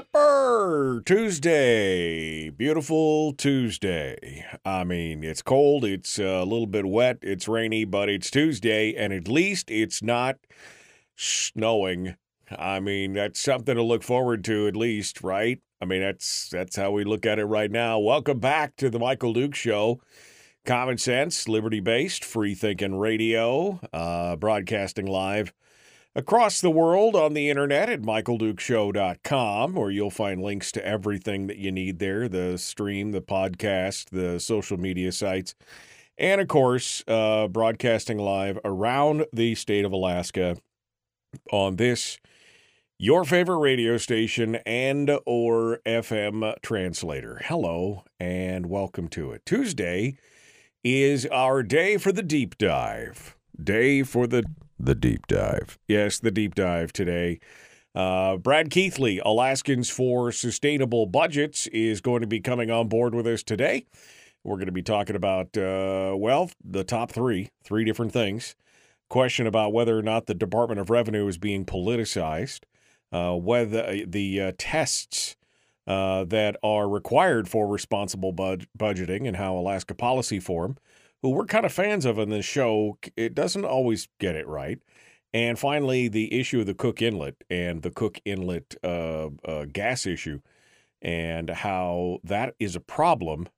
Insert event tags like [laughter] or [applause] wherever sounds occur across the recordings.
Yepper! Tuesday. Beautiful Tuesday. I mean, it's cold, it's a little bit wet, it's rainy, but it's Tuesday, and at least it's not snowing. I mean, that's something to look forward to at least, right? I mean, that's that's how we look at it right now. Welcome back to the Michael Duke Show. Common sense, liberty based, free thinking radio, uh, broadcasting live across the world on the internet at michaeldukeshow.com, where you'll find links to everything that you need there the stream, the podcast, the social media sites, and of course, uh, broadcasting live around the state of Alaska on this your favorite radio station and or FM translator. Hello and welcome to it. Tuesday is our day for the deep dive. Day for the the deep dive. Yes, the deep dive today. Uh, Brad Keithley, Alaskans for Sustainable Budgets, is going to be coming on board with us today. We're going to be talking about, uh, well, the top three, three different things. Question about whether or not the Department of Revenue is being politicized, uh, whether the uh, tests uh, that are required for responsible bud- budgeting and how Alaska Policy Forum, who we're kind of fans of in this show, it doesn't always get it right. And finally, the issue of the Cook Inlet and the Cook Inlet uh, uh, gas issue, and how that is a problem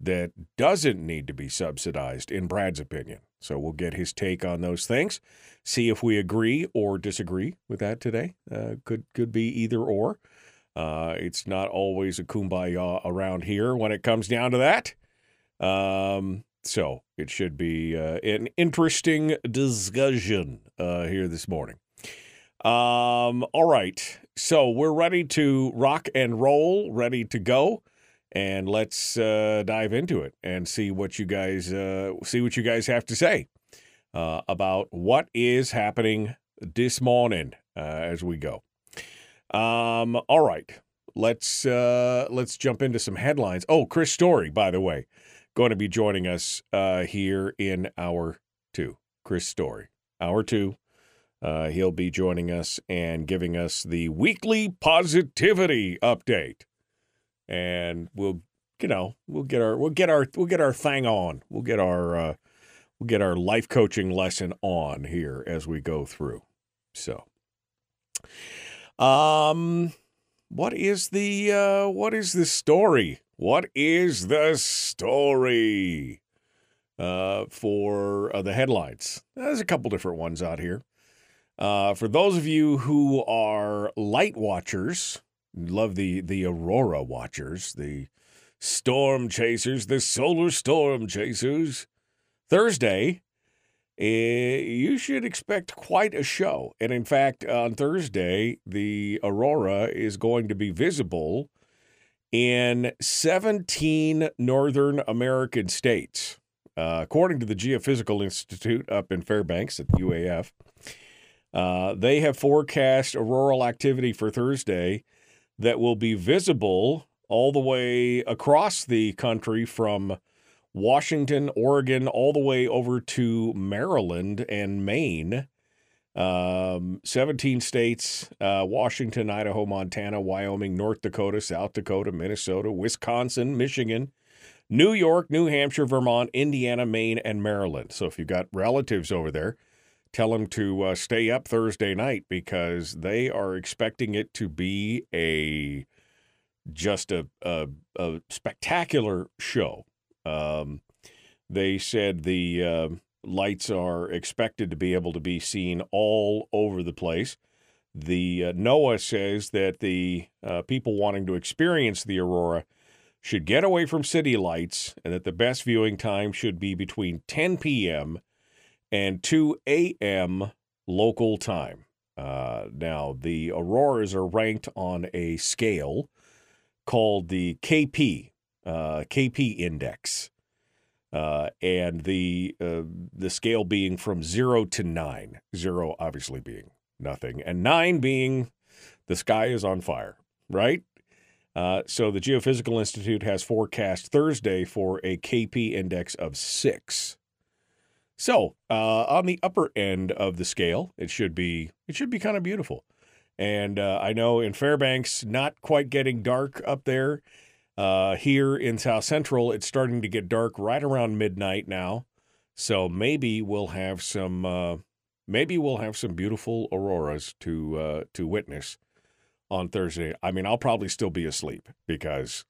that doesn't need to be subsidized, in Brad's opinion. So we'll get his take on those things, see if we agree or disagree with that today. Uh, could could be either or. Uh, it's not always a kumbaya around here when it comes down to that. Um, so it should be uh, an interesting discussion uh, here this morning. Um, all right. So we're ready to rock and roll, ready to go. And let's uh, dive into it and see what you guys uh, see what you guys have to say uh, about what is happening this morning uh, as we go. Um, all right, let's let's jump into some headlines. Oh, Chris Story, by the way, going to be joining us uh, here in hour two. Chris Story, hour two. Uh, he'll be joining us and giving us the weekly positivity update, and we'll, you know, we'll get our we'll get our we'll get our thing on. We'll get our uh, we'll get our life coaching lesson on here as we go through. So. Um, what is the uh, what is the story? What is the story uh, for uh, the headlines? There's a couple different ones out here. Uh, for those of you who are light watchers, love the the aurora watchers, the storm chasers, the solar storm chasers. Thursday, Eh, you should expect quite a show. And in fact, on Thursday, the aurora is going to be visible in 17 northern American states. Uh, according to the Geophysical Institute up in Fairbanks at the UAF, uh, they have forecast auroral activity for Thursday that will be visible all the way across the country from Washington, Oregon, all the way over to Maryland and Maine. Um, 17 states uh, Washington, Idaho, Montana, Wyoming, North Dakota, South Dakota, Minnesota, Wisconsin, Michigan, New York, New Hampshire, Vermont, Indiana, Maine, and Maryland. So if you've got relatives over there, tell them to uh, stay up Thursday night because they are expecting it to be a just a, a, a spectacular show. Um, they said the uh, lights are expected to be able to be seen all over the place. The uh, NOAA says that the uh, people wanting to experience the aurora should get away from city lights and that the best viewing time should be between 10 p.m. and 2 a.m. local time. Uh, now, the auroras are ranked on a scale called the KP, uh, KP index. Uh, and the uh, the scale being from zero to nine. Zero obviously being nothing, and nine being the sky is on fire. Right. Uh, so the Geophysical Institute has forecast Thursday for a KP index of six. So uh, on the upper end of the scale, it should be it should be kind of beautiful. And uh, I know in Fairbanks, not quite getting dark up there. Uh, here in South Central, it's starting to get dark right around midnight now. So maybe we'll have some uh, maybe we'll have some beautiful auroras to uh, to witness on Thursday. I mean, I'll probably still be asleep because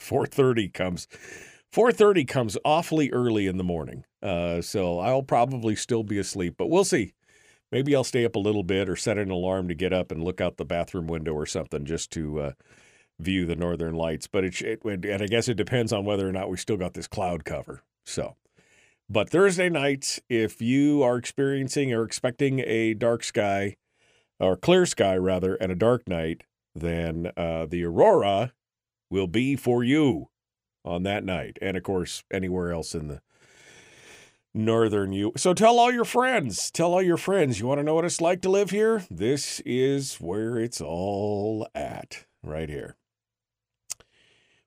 4:30 comes 4:30 comes awfully early in the morning. Uh, so I'll probably still be asleep, but we'll see. Maybe I'll stay up a little bit or set an alarm to get up and look out the bathroom window or something just to uh, view the northern lights. But it, it, and I guess it depends on whether or not we still got this cloud cover. So, but Thursday nights, if you are experiencing or expecting a dark sky or clear sky rather, and a dark night, then uh, the aurora will be for you on that night, and of course anywhere else in the northern you. So tell all your friends. Tell all your friends. You want to know what it's like to live here? This is where it's all at, right here.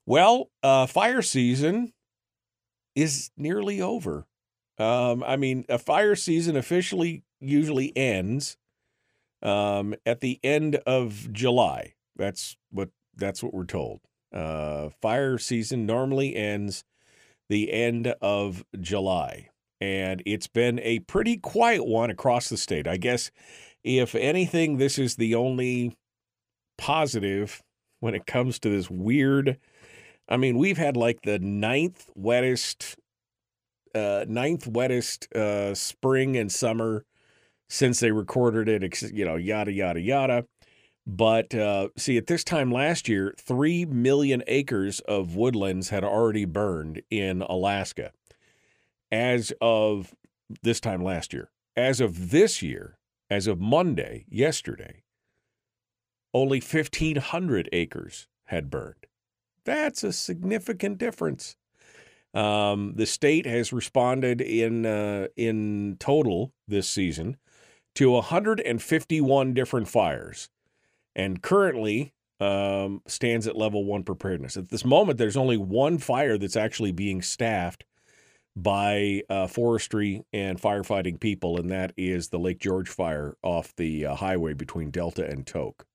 Well, uh, fire season is nearly over. Um, I mean, a fire season officially usually ends um, at the end of July. That's what that's what we're told. Uh, fire season normally ends the end of July, and it's been a pretty quiet one across the state. I guess, if anything, this is the only positive when it comes to this weird I mean, we've had like the ninth wettest, uh, ninth wettest uh, spring and summer since they recorded it. You know, yada yada yada. But uh, see, at this time last year, three million acres of woodlands had already burned in Alaska. As of this time last year, as of this year, as of Monday, yesterday, only 1,500 acres had burned. That's a significant difference. Um, the state has responded in uh, in total this season to 151 different fires, and currently um, stands at level one preparedness. At this moment, there's only one fire that's actually being staffed by uh, forestry and firefighting people, and that is the Lake George fire off the uh, highway between Delta and Tok.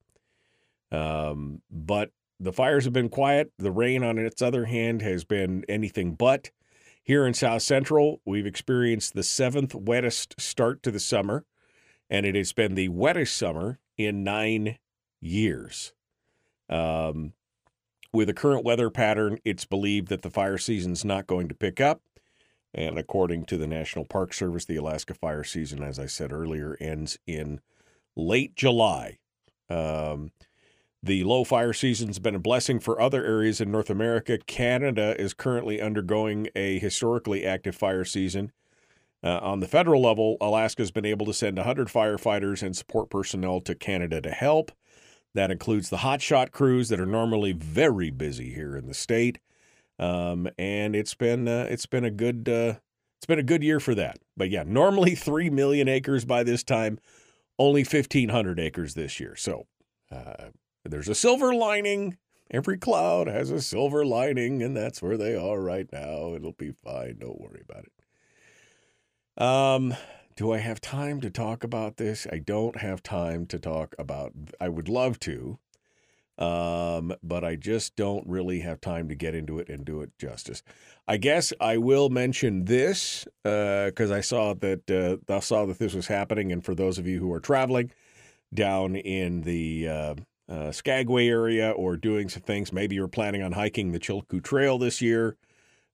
Um, but the fires have been quiet. The rain, on its other hand, has been anything but. Here in South Central, we've experienced the seventh wettest start to the summer, and it has been the wettest summer in nine years. Um, with the current weather pattern, it's believed that the fire season's not going to pick up. And according to the National Park Service, the Alaska fire season, as I said earlier, ends in late July. Um, the low fire season's been a blessing for other areas in North America. Canada is currently undergoing a historically active fire season. Uh, on the federal level, Alaska has been able to send 100 firefighters and support personnel to Canada to help. That includes the hotshot crews that are normally very busy here in the state, um, and it's been uh, it's been a good uh, it's been a good year for that. But yeah, normally [laughs] three million acres by this time, only 1,500 acres this year. So uh, there's a silver lining. Every cloud has a silver lining, and that's where they are right now. It'll be fine. Don't worry about it. Um, do I have time to talk about this? I don't have time to talk about. I would love to, um, but I just don't really have time to get into it and do it justice. I guess I will mention this because uh, I saw that uh, I saw that this was happening, and for those of you who are traveling down in the uh, uh, Skagway area or doing some things. Maybe you're planning on hiking the Chilkoot Trail this year.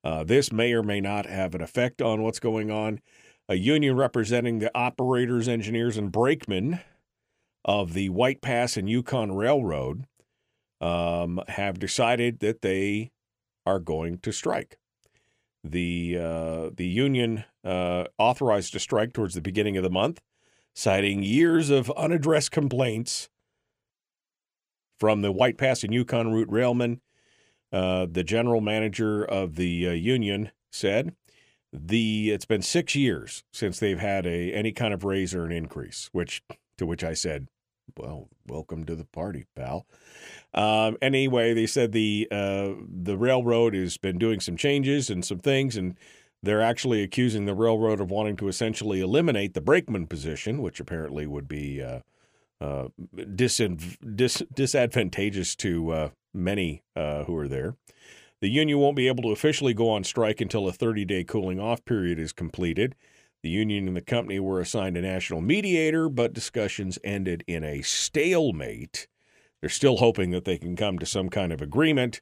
Uh, this may or may not have an effect on what's going on. A union representing the operators, engineers, and brakemen of the White Pass and Yukon Railroad um, have decided that they are going to strike. The uh, the union uh, authorized a strike towards the beginning of the month, citing years of unaddressed complaints from the White Pass and Yukon route railmen. Uh, the general manager of the uh, union said the it's been six years since they've had a any kind of raise or an increase. Which to which I said, well, welcome to the party, pal. Um, anyway, they said the uh, the railroad has been doing some changes and some things, and they're actually accusing the railroad of wanting to essentially eliminate the brakeman position, which apparently would be uh, uh, dis- dis- disadvantageous to uh, many uh, who are there. The union won't be able to officially go on strike until a 30 day cooling off period is completed. The union and the company were assigned a national mediator, but discussions ended in a stalemate. They're still hoping that they can come to some kind of agreement.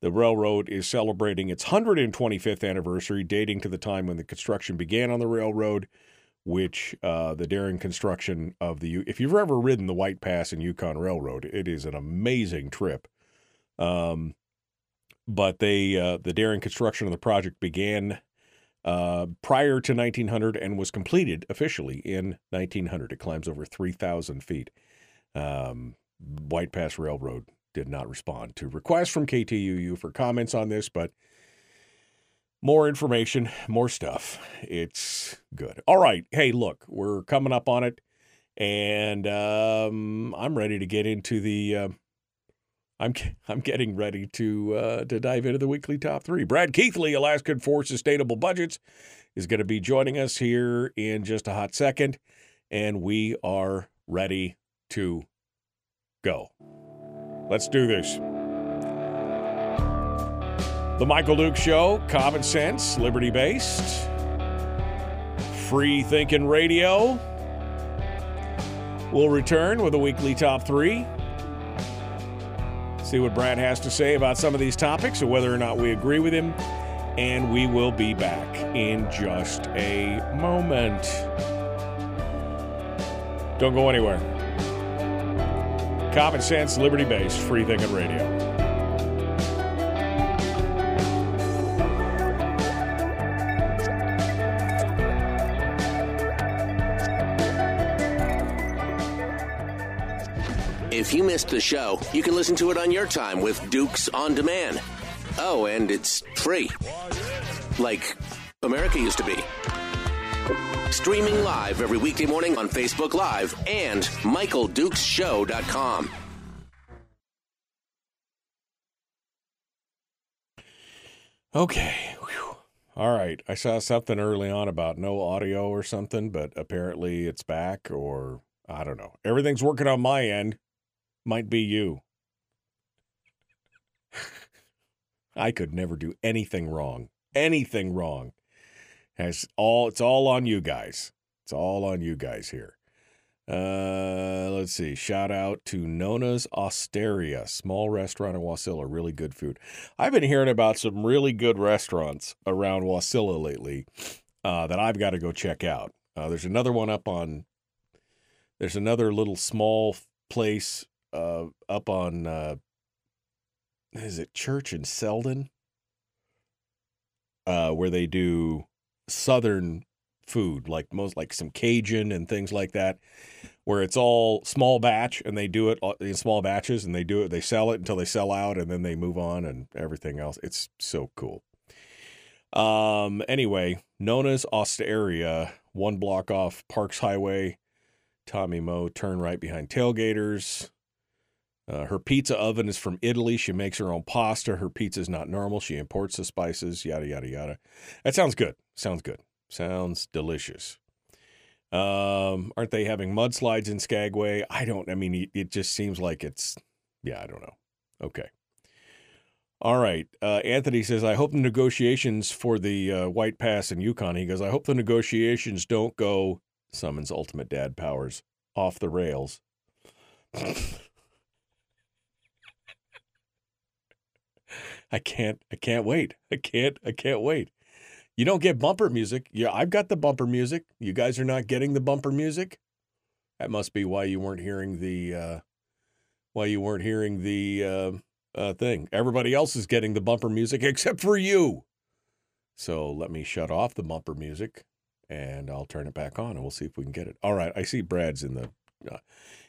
The railroad is celebrating its 125th anniversary, dating to the time when the construction began on the railroad, which uh, the daring construction of the. If you've ever ridden the White Pass and Yukon Railroad, it is an amazing trip. Um, but they uh, the daring construction of the project began uh, prior to 1900 and was completed officially in 1900. It climbs over 3,000 feet. Um, White Pass Railroad did not respond to requests from KTUU for comments on this, but more information, more stuff. It's good. All right. Hey, look, we're coming up on it, and um, I'm ready to get into the. Uh, I'm [laughs] I'm getting ready to uh, to dive into the weekly top three. Brad Keithley, Alaskan for Sustainable Budgets, is going to be joining us here in just a hot second, and we are ready to go. Let's do this. The Michael Duke Show, common sense, liberty based, free thinking radio. We'll return with a weekly top three see what Brad has to say about some of these topics or whether or not we agree with him. And we will be back in just a moment. Don't go anywhere. Common sense, liberty based, free thinking radio. If you missed the show, you can listen to it on your time with Dukes on Demand. Oh, and it's free. Like America used to be. Streaming live every weekday morning on Facebook Live and MichaelDukesShow.com. Okay. Whew. All right. I saw something early on about no audio or something, but apparently it's back, or I don't know. Everything's working on my end might be you. I could never do anything wrong. Anything wrong. Has all it's all on you guys. It's all on you guys here. Uh, let's see. Shout out to Nona's Osteria, small restaurant in Wasilla. Really good food. I've been hearing about some really good restaurants around Wasilla lately uh, that I've got to go check out. Uh, there's another one up on. There's another little small place uh, up on uh, is it Church in Seldon, uh, where they do southern food, like most like some Cajun and things like that, where it's all small batch and they do it in small batches and they do it, they sell it until they sell out and then they move on and everything else. It's so cool. Um. Anyway, Nona's Osteria, one block off Parks Highway. Tommy Moe, turn right behind Tailgaters. Uh, her pizza oven is from Italy. She makes her own pasta. Her pizza is not normal. She imports the spices, yada, yada, yada. That sounds good. Sounds good. Sounds delicious. Um, aren't they having mudslides in Skagway? I don't, I mean, it just seems like it's, yeah, I don't know. Okay. All right. Uh, Anthony says, I hope the negotiations for the uh, White Pass and Yukon, he goes, I hope the negotiations don't go, summons ultimate dad powers, off the rails. [laughs] I can't. I can't wait. I can't. I can't wait. You don't get bumper music. Yeah, I've got the bumper music. You guys are not getting the bumper music. That must be why you weren't hearing the uh, why you weren't hearing the uh, uh, thing. Everybody else is getting the bumper music [laughs] except for you. So let me shut off the bumper music, and I'll turn it back on, and we'll see if we can get it. All right. I see Brad's in the. Uh,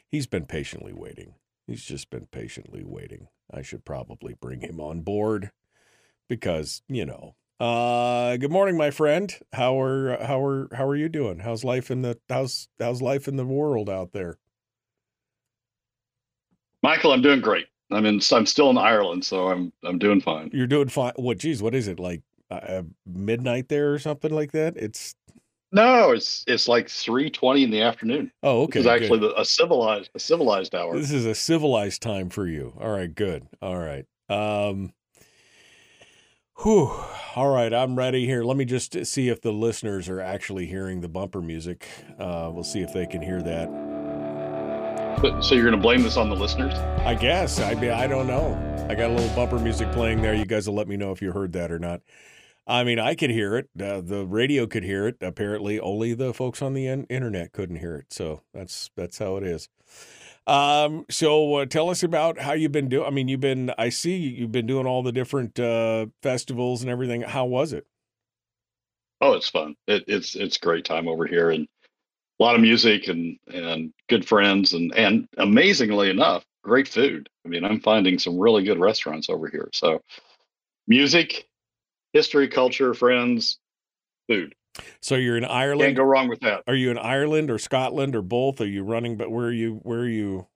he's been patiently waiting. He's just been patiently waiting. I should probably bring him on board because you know uh, good morning, my friend. How are how are how are you doing? How's life in the how's how's life in the world out there? Michael, I'm doing great. I'm in. I'm still in Ireland, so I'm I'm doing fine. You're doing fine. What? Geez, what is it like? Uh, midnight there or something like that? It's no, it's it's like three twenty in the afternoon. Oh, okay. This is actually the, a civilized a civilized hour. This is a civilized time for you. All right, good. All right. Um, Whew. All right, I'm ready here. Let me just see if the listeners are actually hearing the bumper music. Uh, we'll see if they can hear that. So, so you're going to blame this on the listeners? I guess. I mean, I don't know. I got a little bumper music playing there. You guys will let me know if you heard that or not. I mean, I could hear it. Uh, the radio could hear it. Apparently, only the folks on the in- internet couldn't hear it. So that's that's how it is. Um, so uh, tell us about how you've been doing. I mean, you've been, I see you've been doing all the different uh, festivals and everything. How was it? Oh, it's fun. It, it's it's great time over here, and a lot of music and and good friends, and and amazingly enough, great food. I mean, I'm finding some really good restaurants over here. So, music, history, culture, friends, food. So you're in Ireland. Can't go wrong with that. Are you in Ireland or Scotland or both? Are you running? But where are you? Where are you?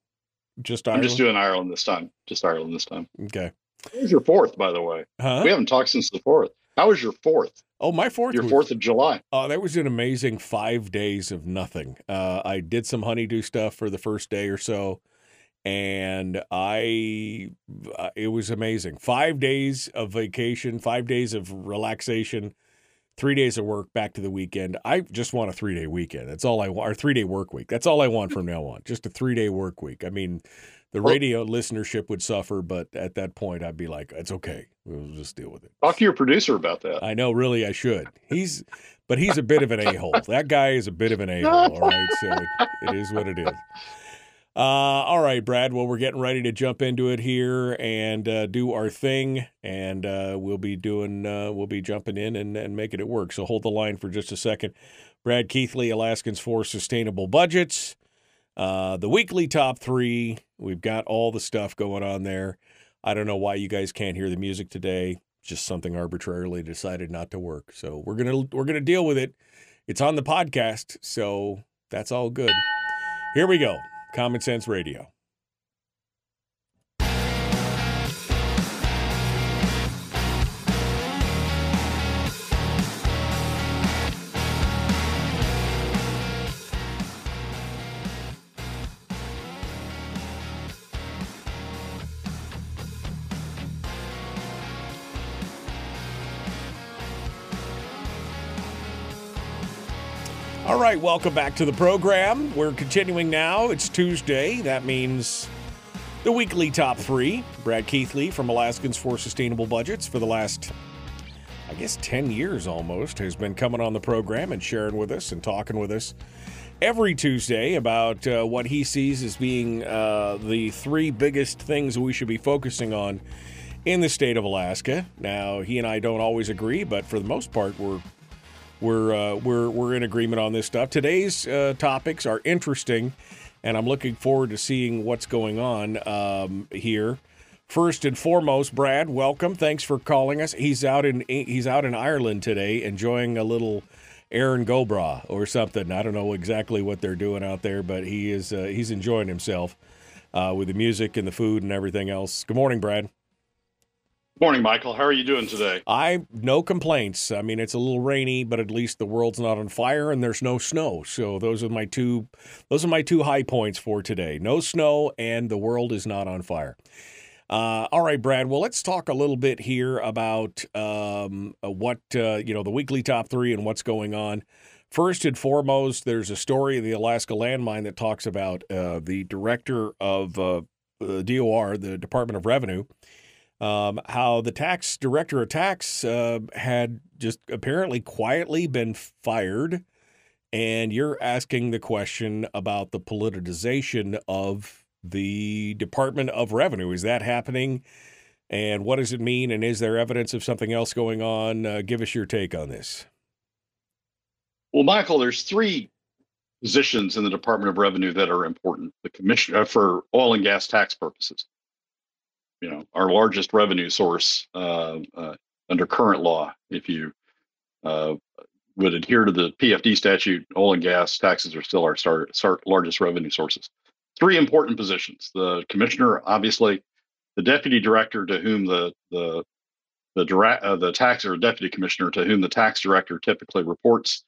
Just Ireland. I'm just doing Ireland this time. Just Ireland this time. Okay. How was your fourth, by the way? Huh? We haven't talked since the fourth. How was your fourth? Oh, my fourth. Your was, Fourth of July. Oh, that was an amazing five days of nothing. Uh, I did some honeydew stuff for the first day or so, and I uh, it was amazing. Five days of vacation, five days of relaxation three days of work back to the weekend. I just want a three day weekend. That's all I want. Or three day work week. That's all I want from now on. Just a three day work week. I mean, the radio listenership would suffer, but at that point, I'd be like, it's okay. We'll just deal with it. Talk to your producer about that. I know. Really, I should. He's, but he's a bit of an a hole. That guy is a bit of an a hole. All right, so it, it is what it is. Uh, all right, Brad. Well, we're getting ready to jump into it here and uh, do our thing, and uh, we'll be doing, uh, we'll be jumping in and, and making it work. So hold the line for just a second. Brad Keithley, Alaskans for Sustainable Budgets, uh, the weekly top three. We've got all the stuff going on there. I don't know why you guys can't hear the music today. Just something arbitrarily decided not to work. So we're gonna we're gonna deal with it. It's on the podcast, so that's all good. Here we go. Common Sense Radio. All right, welcome back to the program. We're continuing now. It's Tuesday. That means the weekly top three. Brad Keithley from Alaskans for Sustainable Budgets for the last, I guess, 10 years almost, has been coming on the program and sharing with us and talking with us every Tuesday about uh, what he sees as being uh, the three biggest things we should be focusing on in the state of Alaska. Now, he and I don't always agree, but for the most part, we're we're uh, we're we're in agreement on this stuff. Today's uh, topics are interesting, and I'm looking forward to seeing what's going on um, here. First and foremost, Brad, welcome. Thanks for calling us. He's out in he's out in Ireland today, enjoying a little Erin go Bragh or something. I don't know exactly what they're doing out there, but he is uh, he's enjoying himself uh, with the music and the food and everything else. Good morning, Brad. Morning, Michael. How are you doing today? I no complaints. I mean, it's a little rainy, but at least the world's not on fire and there's no snow. So those are my two those are my two high points for today. No snow and the world is not on fire. Uh, all right, Brad. Well, let's talk a little bit here about um, uh, what uh, you know the weekly top three and what's going on. First and foremost, there's a story of the Alaska landmine that talks about uh, the director of uh, DOR, the Department of Revenue, um, how the tax director of tax uh, had just apparently quietly been fired. And you're asking the question about the politicization of the Department of Revenue. Is that happening? And what does it mean? And is there evidence of something else going on? Uh, give us your take on this. Well, Michael, there's three positions in the Department of Revenue that are important. The commission uh, for oil and gas tax purposes. You know, our largest revenue source uh, uh, under current law. If you uh, would adhere to the PFD statute, oil and gas taxes are still our start, start largest revenue sources. Three important positions: the commissioner, obviously, the deputy director, to whom the the the uh, the tax or deputy commissioner, to whom the tax director typically reports,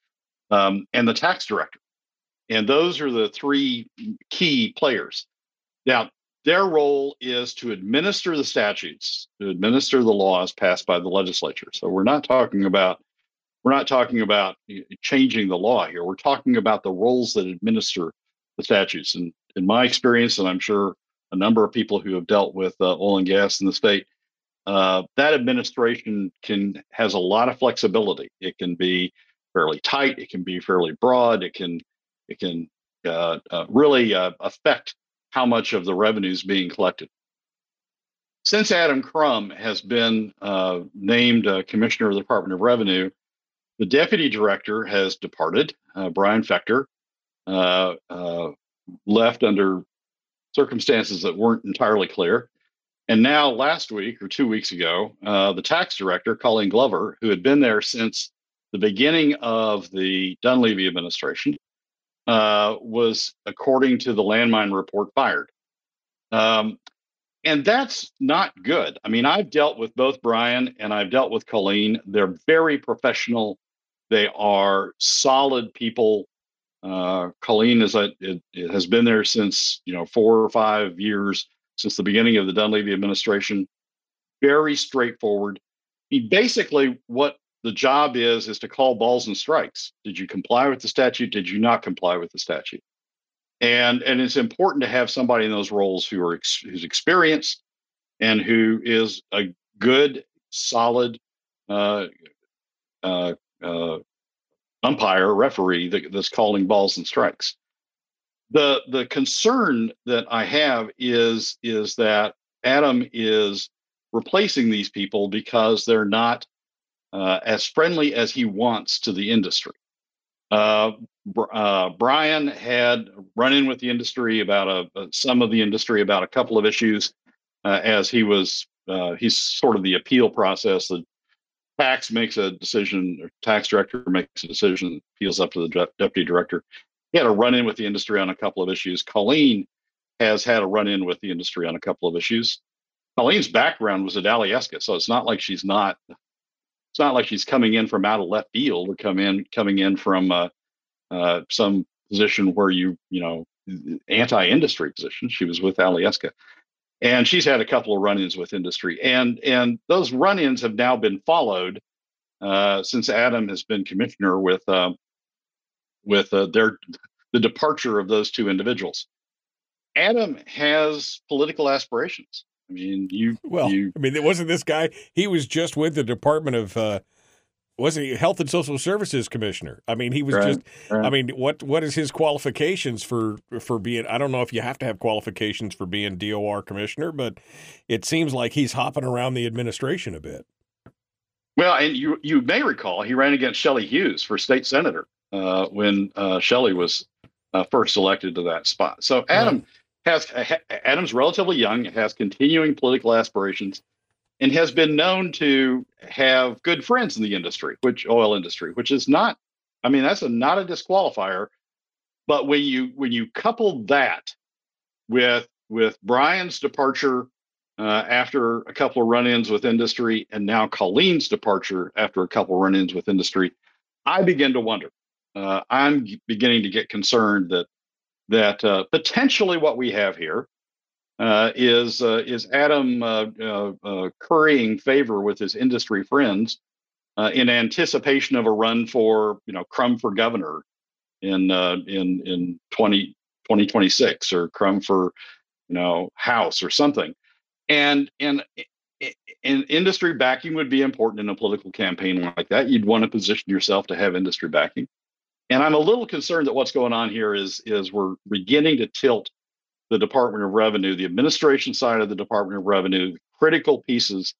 um, and the tax director. And those are the three key players. Now, their role is to administer the statutes, to administer the laws passed by the legislature. So we're not talking about we're not talking about changing the law here. We're talking about the roles that administer the statutes. And in my experience, and I'm sure a number of people who have dealt with uh, oil and gas in the state, uh, that administration can has a lot of flexibility. It can be fairly tight. It can be fairly broad. It can it can uh, uh, really uh, affect how much of the revenue is being collected. Since Adam Crum has been uh, named uh, Commissioner of the Department of Revenue, the Deputy Director has departed. Uh, Brian Fechter left under circumstances that weren't entirely clear. And now, last week or two weeks ago, the Tax Director, Colleen Glover, who had been there since the beginning of the Dunleavy administration, uh, was, according to the landmine report, fired. Um, and that's not good. I mean, I've dealt with both Brian and I've dealt with Colleen. They're very professional. They are solid people. Uh, Colleen is a, it, it has been there since you know four or five years since the beginning of the Dunleavy administration. Very straightforward. He basically what the job is is to call balls and strikes. Did you comply with the statute? Did you not comply with the statute? And and it's important to have somebody in those roles who are ex, who's experienced and who is a good, solid uh, uh, uh, umpire, referee that, that's calling balls and strikes. The the concern that I have is is that Adam is replacing these people because they're not uh, as friendly as he wants to the industry. Uh, uh, Brian had run in with the industry about a, a, some of the industry about a couple of issues uh, as he was uh, he's sort of the appeal process. The tax makes a decision, or tax director makes a decision, appeals up to the de- deputy director. He had a run in with the industry on a couple of issues. Colleen has had a run in with the industry on a couple of issues. Colleen's background was at Alyeska, so it's not like she's not it's not like she's coming in from out of left field or come in coming in from uh, uh, some position where you you know anti-industry position. She was with Alyeska, and she's had a couple of run-ins with industry, and and those run-ins have now been followed uh, since Adam has been commissioner with uh, with uh, their the departure of those two individuals. Adam has political aspirations. I mean, you. Well, you, I mean, it wasn't this guy. He was just with the Department of. Uh, wasn't he Health and Social Services Commissioner? I mean, he was right, just. Right. I mean, what what is his qualifications for for being? I don't know if you have to have qualifications for being DOR commissioner, but it seems like he's hopping around the administration a bit. Well, and you you may recall he ran against Shelley Hughes for state senator uh, when uh, Shelley was uh, first elected to that spot. So Adam. Right has Adams relatively young, has continuing political aspirations, and has been known to have good friends in the industry, which oil industry, which is not, I mean, that's a, not a disqualifier. But when you when you couple that with with Brian's departure uh, after a couple of run-ins with industry, and now Colleen's departure after a couple of run-ins with industry, I begin to wonder. Uh, I'm beginning to get concerned that that uh, potentially what we have here uh, is uh, is Adam uh, uh, currying favor with his industry friends in anticipation of a run for you know Crum for governor in in in 20, 2026 or Crum for you know House or something, and and in industry backing would be important in a political campaign like that. You'd want to position yourself to have industry backing. And I'm a little concerned that what's going on here is is we're beginning to tilt the Department of Revenue, the administration side of the Department of Revenue, critical pieces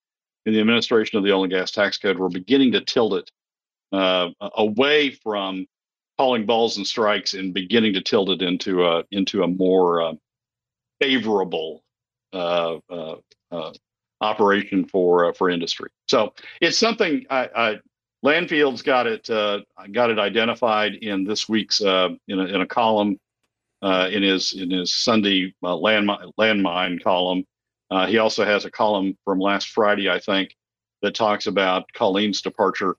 in the administration of the oil and gas tax code. We're beginning to tilt it uh, away from calling balls and strikes and beginning to tilt it into a into a more uh, favorable uh, uh, uh operation for for industry. So it's something I Landfield's got it uh, got it identified in this week's uh, in a, in a column uh, in his in his Sunday landmine landmine column. he also has a column from last Friday, I think, that talks about Colleen's departure.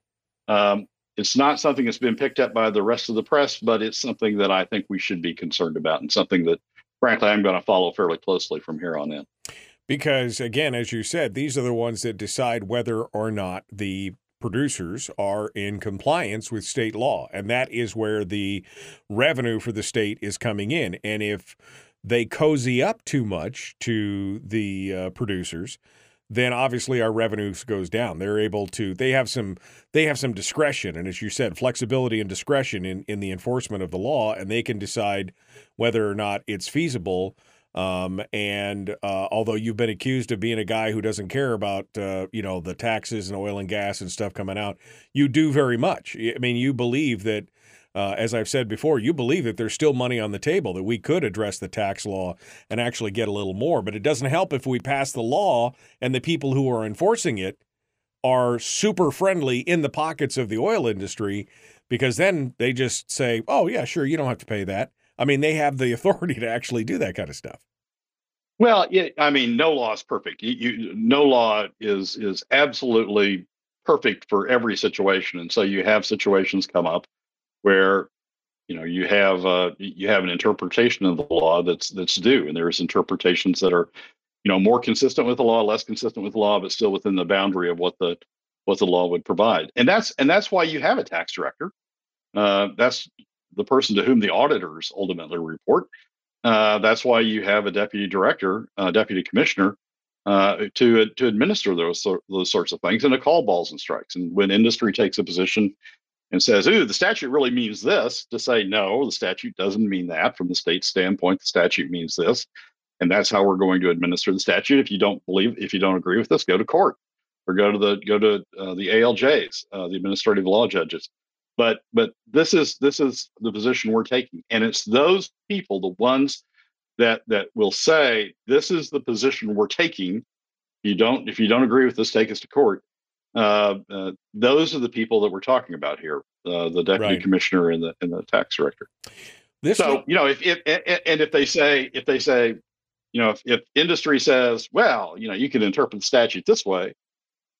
Um, it's not something that's been picked up by the rest of the press, but it's something that I think we should be concerned about and something that, frankly, I'm going to follow fairly closely from here on in. Because, again, as you said, these are the ones that decide whether or not the producers are in compliance with state law. And that is where the revenue for the state is coming in. And if they cozy up too much to the uh, producers, then obviously our revenues goes down. They're able to they have some they have some discretion and as you said, flexibility and discretion in, in the enforcement of the law, and they can decide whether or not it's feasible. Um, and uh, although you've been accused of being a guy who doesn't care about uh, you know the taxes and oil and gas and stuff coming out, you do very much. I mean, you believe that uh, as I've said before, you believe that there's still money on the table, that we could address the tax law and actually get a little more. But it doesn't help if we pass the law and the people who are enforcing it are super friendly in the pockets of the oil industry because then they just say, oh, yeah, sure, you don't have to pay that. I mean, they have the authority [laughs] to actually do that kind of stuff. Well, yeah, I mean, no law is perfect. You, you, no law is is absolutely perfect for every situation, and so you have situations come up where you know you have uh, you have an interpretation of the law that's that's due, and there's interpretations that are you know more consistent with the law, less consistent with the law, but still within the boundary of what the what the law would provide. And that's and that's why you have a tax director. Uh, that's the person to whom the auditors ultimately report. Uh, that's why you have a deputy director, uh, deputy commissioner, uh, to to administer those those sorts of things and to call balls and strikes. And when industry takes a position and says, "Ooh, the statute really means this," to say, "No, the statute doesn't mean that." From the state standpoint, the statute means this, and that's how we're going to administer the statute. If you don't believe, if you don't agree with this, go to court or go to the go to uh, the ALJs, uh, the administrative law judges. But but this is this is the position we're taking, and it's those people, the ones that that will say, "This is the position we're taking." You don't if you don't agree with this, take us to court uh, uh, those are the people that we're talking about here: uh, the deputy right. commissioner and the and the tax director. This so you know, if, if and if they say if they say, you know, if, if industry says, well, you know, you can interpret the statute this way,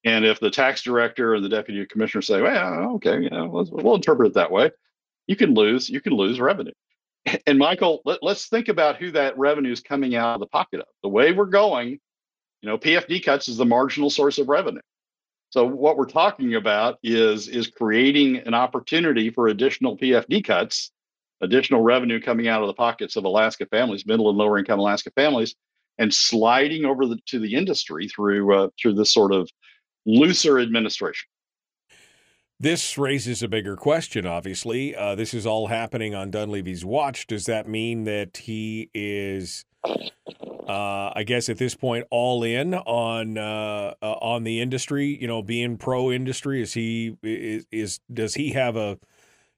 and if the tax director and the deputy commissioner say, well, okay, you know, we'll, interpret it that way, you can lose you can lose revenue. [laughs] And Michael, let, let's think about who that revenue is coming out of the pocket of. The way we're going, you know, PFD cuts is the marginal source of revenue. So what we're talking about is is creating an opportunity for additional PFD cuts, additional revenue coming out of the pockets of Alaska families, middle and lower income Alaska families, and sliding over the, to the industry through uh, through this sort of looser administration. This raises a bigger question, obviously. Uh, this is all happening on Dunleavy's watch. Does that mean that he is uh, I guess at this point, all in on uh, uh, on the industry. You know, being pro industry. Is he is, is does he have a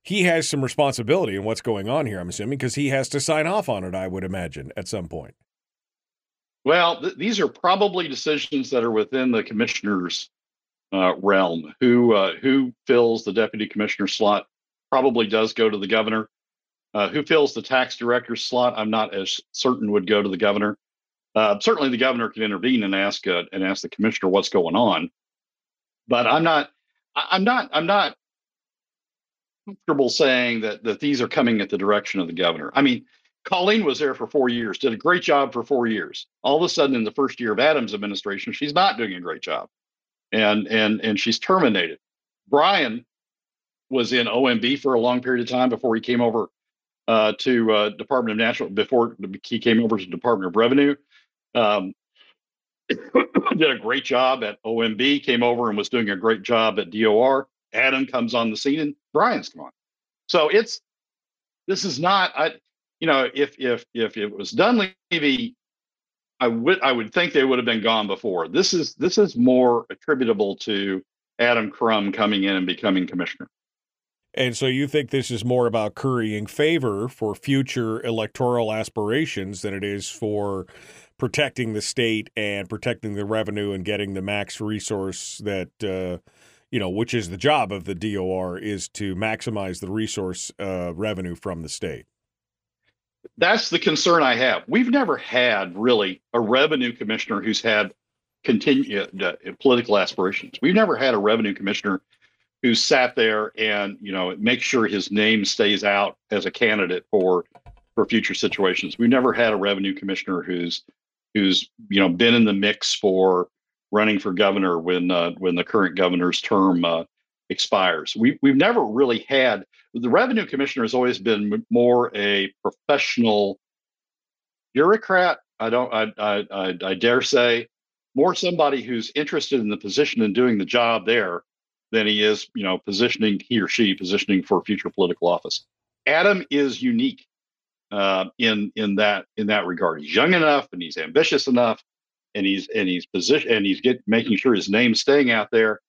he has some responsibility in what's going on here? I'm assuming because he has to sign off on it. I would imagine at some point. Well, th- these are probably decisions that are within the commissioner's uh, realm. Who uh, who fills the deputy commissioner slot probably does go to the governor. Uh, who fills the tax director slot? I'm not as certain would go to the governor. Uh, certainly, the governor can intervene and ask uh, and ask the commissioner what's going on. But I'm not. I'm not. I'm not comfortable saying that that these are coming at the direction of the governor. I mean, Colleen was there for four years, did a great job for four years. All of a sudden, in the first year of Adams' administration, she's not doing a great job, and and and she's terminated. Brian was in OMB for a long period of time before he came over uh, to uh, Department of Natural before he came over to Department of Revenue. Um, [coughs] did a great job at OMB, came over and was doing a great job at DOR. Adam comes on the scene and Brian's come on. So it's this is not I you know if if if it was Dunleavy, I would I would think they would have been gone before. This is this is more attributable to Adam Crum coming in and becoming commissioner. And so you think this is more about currying favor for future electoral aspirations than it is for protecting the state and protecting the revenue and getting the max resource that uh, you know, which is the job of the DOR is to maximize the resource uh, revenue from the state. That's the concern I have. We've never had really a revenue commissioner who's had continued uh, political aspirations. We've never had a revenue commissioner who sat there and you know make sure his name stays out as a candidate for for future situations. We've never had a revenue commissioner who's who's you know been in the mix for running for governor when uh, when the current governor's term uh, expires. We we've never really had the revenue commissioner has always been more a professional bureaucrat. I don't I I I, I dare say more somebody who's interested in the position and doing the job there than he is you know positioning he or she positioning for future political office. Adam is unique uh, in in that in that regard. He's young enough and he's ambitious enough, and he's and he's position and he's get making sure his name's staying out there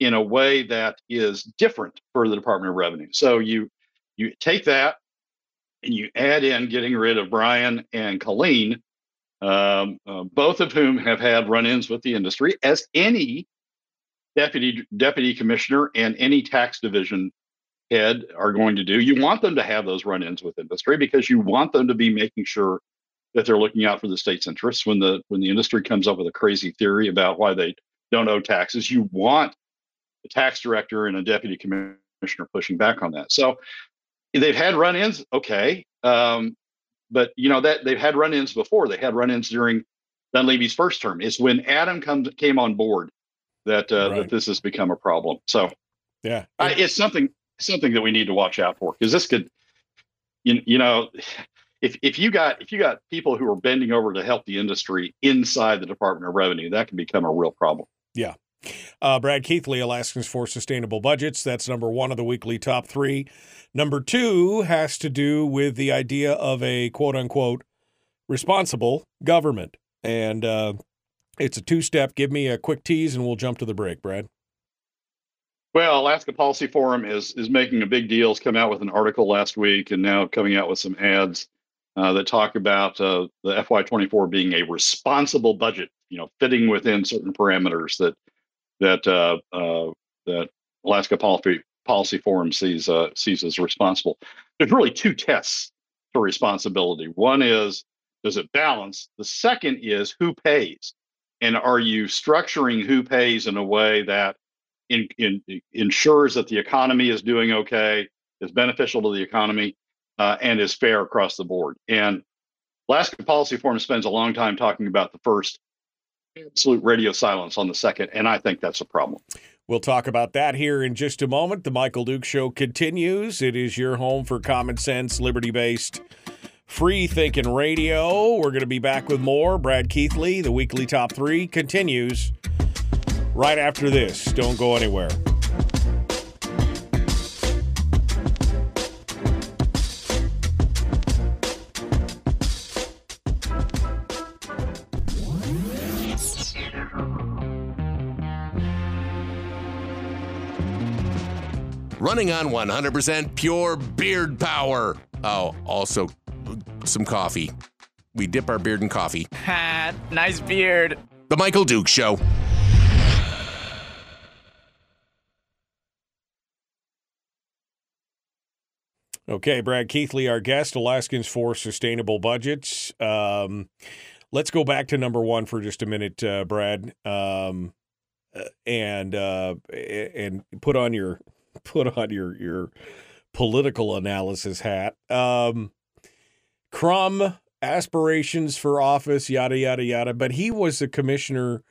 in a way that is different for the Department of Revenue. So you you take that and you add in getting rid of Brian and Colleen, um, uh, both of whom have had run-ins with the industry, as any deputy deputy commissioner and any tax division head are going to do. You want them to have those run-ins with industry because you want them to be making sure that they're looking out for the state's interests. When the when the industry comes up with a crazy theory about why they don't owe taxes, you want the tax director and a deputy commissioner pushing back on that. So they've had run-ins, okay, um, but you know that they've had run-ins before. They had run-ins during Dunleavy's first term. It's when Adam comes came on board that uh, right. that this has become a problem. So yeah, I, it's something something that we need to watch out for because this could, you, you know, if if you got if you got people who are bending over to help the industry inside the Department of Revenue, that can become a real problem. Yeah. Uh, Brad Keithley, Alaskans for Sustainable Budgets. That's number one of the weekly top three. Number two has to do with the idea of a quote unquote responsible government. And uh, it's a two step. Give me a quick tease and we'll jump to the break, Brad. Well, Alaska Policy Forum is is making a big deal. It's come out with an article last week, and now coming out with some ads uh, that talk about uh, the FY24 being a responsible budget. You know, fitting within certain parameters that that uh, uh that Alaska Policy Policy Forum sees uh, sees as responsible. There's really two tests for responsibility. One is does it balance? The second is who pays, and are you structuring who pays in a way that in, in, ensures that the economy is doing okay, is beneficial to the economy, uh, and is fair across the board. And Alaska Policy Forum spends a long time talking about the first, absolute radio silence on the second, and I think that's a problem. We'll talk about that here in just a moment. The Michael Duke Show continues. It is your home for common sense, liberty based, free thinking radio. We're going to be back with more. Brad Keithley, the weekly top three, continues right after this. Don't go anywhere. Running on 100% pure beard power. Oh, also some coffee. We dip our beard in coffee. Ha, [laughs] nice beard. The Michael Duke Show. Okay, Brad Keithley, our guest, Alaskans for Sustainable Budgets. Um, let's go back to number one for just a minute, uh, Brad, um, uh, and uh, and put on your [laughs] put on your your political analysis hat. Um, Crum aspirations for office, yada yada yada. But he was the commissioner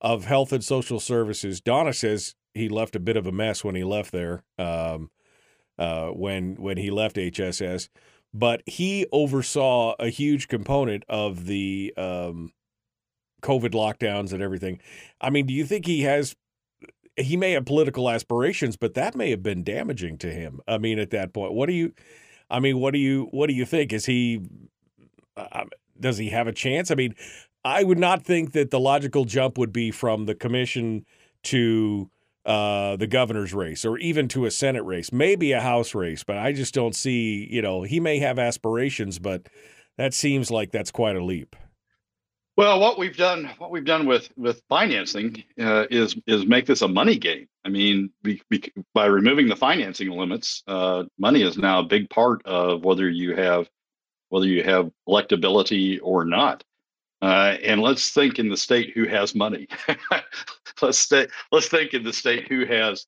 of Health and Social Services. Donna says he left a bit of a mess when he left there. Um, uh, when when he left HSS, but he oversaw a huge component of the um, COVID lockdowns and everything. I mean, do you think he has? He may have political aspirations, but that may have been damaging to him. I mean, at that point, what do you? I mean, what do you? What do you think? Is he? Uh, does he have a chance? I mean, I would not think that the logical jump would be from the commission to uh, the governor's race or even to a Senate race, maybe a House race, but I just don't see, you know, he may have aspirations, but that seems like that's quite a leap. Well, what we've done, what we've done with with financing uh, is is make this a money game. I mean, be, be, by removing the financing limits, uh, money is now a big part of whether you have whether you have electability or not. Uh, and let's think in the state who has money. [laughs] let's stay, let's think in the state who has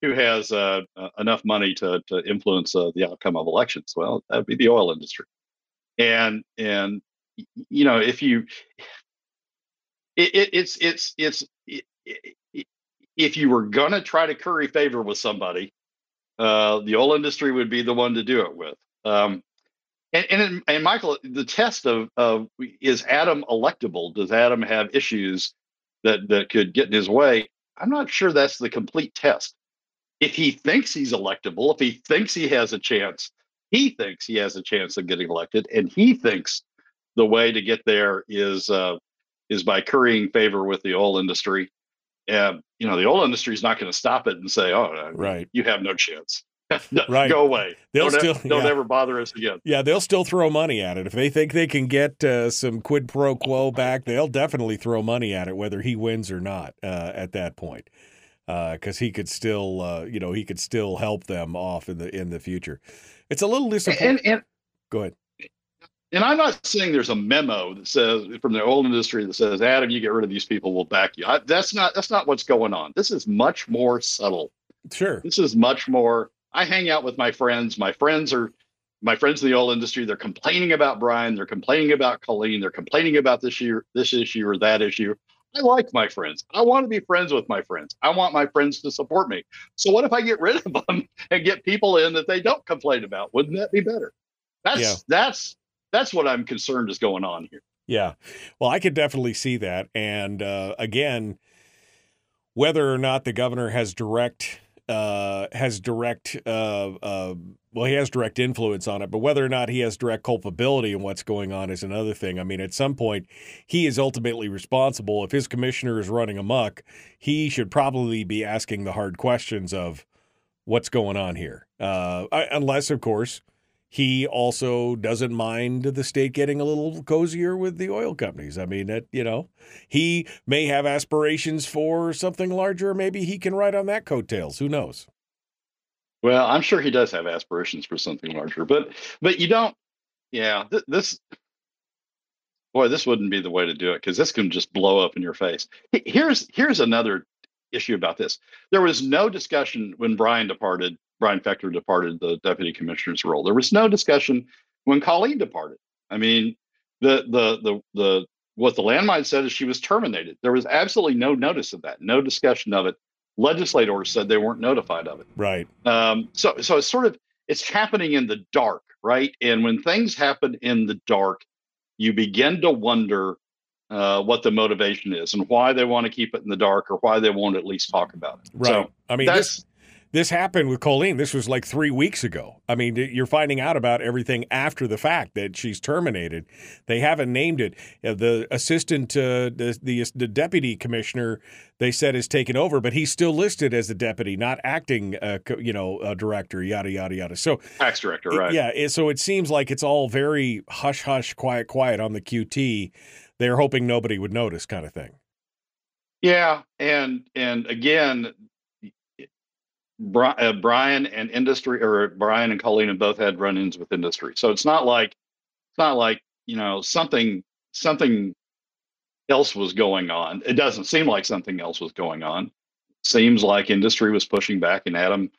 who has uh, uh, enough money to to influence uh, the outcome of elections. Well, that'd be the oil industry. And and you know if you it, it, it's it's it's it, if you were to try to curry favor with somebody, uh, the oil industry would be the one to do it with. Um, and, and, and Michael, the test of, of is Adam electable? Does Adam have issues that that could get in his way? I'm not sure that's the complete test. If he thinks he's electable, if he thinks he has a chance, he thinks he has a chance of getting elected, and he thinks the way to get there is uh, is by currying favor with the oil industry. And you know, the oil industry is not going to stop it and say, "Oh, right, you have no chance." [laughs] right. Go away. They'll don't still e- don't yeah. ever bother us again. Yeah, they'll still throw money at it if they think they can get uh, some quid pro quo back. They'll definitely throw money at it, whether he wins or not. Uh, at that point, because uh, he could still, uh, you know, he could still help them off in the in the future. It's a little disappointing. And, and Go ahead. And I'm not saying there's a memo that says from the oil industry that says, Adam, you get rid of these people, we'll back you. I, that's not that's not what's going on. This is much more subtle. Sure. This is much more. I hang out with my friends. My friends are my friends in the oil industry. They're complaining about Brian. They're complaining about Colleen. They're complaining about this year, this issue or that issue. I like my friends. I want to be friends with my friends. I want my friends to support me. So what if I get rid of [laughs] them and get people in that they don't complain about? Wouldn't that be better? That's Yeah. that's that's what I'm concerned is going on here. Yeah. Well, I could definitely see that. And uh, again, whether or not the governor has direct uh, has direct uh, uh, well, he has direct influence on it, but whether or not he has direct culpability in what's going on is another thing. I mean, at some point, he is ultimately responsible. If his commissioner is running amok, he should probably be asking the hard questions of what's going on here. Uh, unless, of course, he also doesn't mind the state getting a little cozier with the oil companies. I mean, that you know, he may have aspirations for something larger. Maybe he can ride on that coattails. Who knows? Well, I'm sure he does have aspirations for something larger, but but you don't. Yeah, th- this boy, this wouldn't be the way to do it because this can just blow up in your face. Here's here's another issue about this. There was no discussion when Brian departed. Brian Fechter departed the deputy commissioner's role. There was no discussion when Colleen departed. I mean, the the the the what the landmine said is she was terminated. There was absolutely no notice of that, no discussion of it. Legislators said they weren't notified of it. Right. Um, so so it's sort of it's happening in the dark, right? And when things happen in the dark, you begin to wonder uh, what the motivation is and why they want to keep it in the dark or why they won't at least talk about it. Right. So I mean, this this happened with Colleen. This was like three weeks ago. I mean, you're finding out about everything after the fact that she's terminated. They haven't named it. Uh, The assistant, uh, the, the the deputy commissioner, they said is taken over, but he's still listed as the deputy, not acting, uh, you know, uh, director. Yada yada yada. So tax director, it- right? yeah, it- so it seems like it's all very hush hush, quiet quiet on the QT. They're hoping nobody would notice, kind of thing. Yeah, and and again, uh, Brian and industry, or Brian and Colleen have both had run-ins with industry. So it's not like it's not like you know something something else was going on. It doesn't seem like something else was going on. Seems like industry was pushing back, and Adam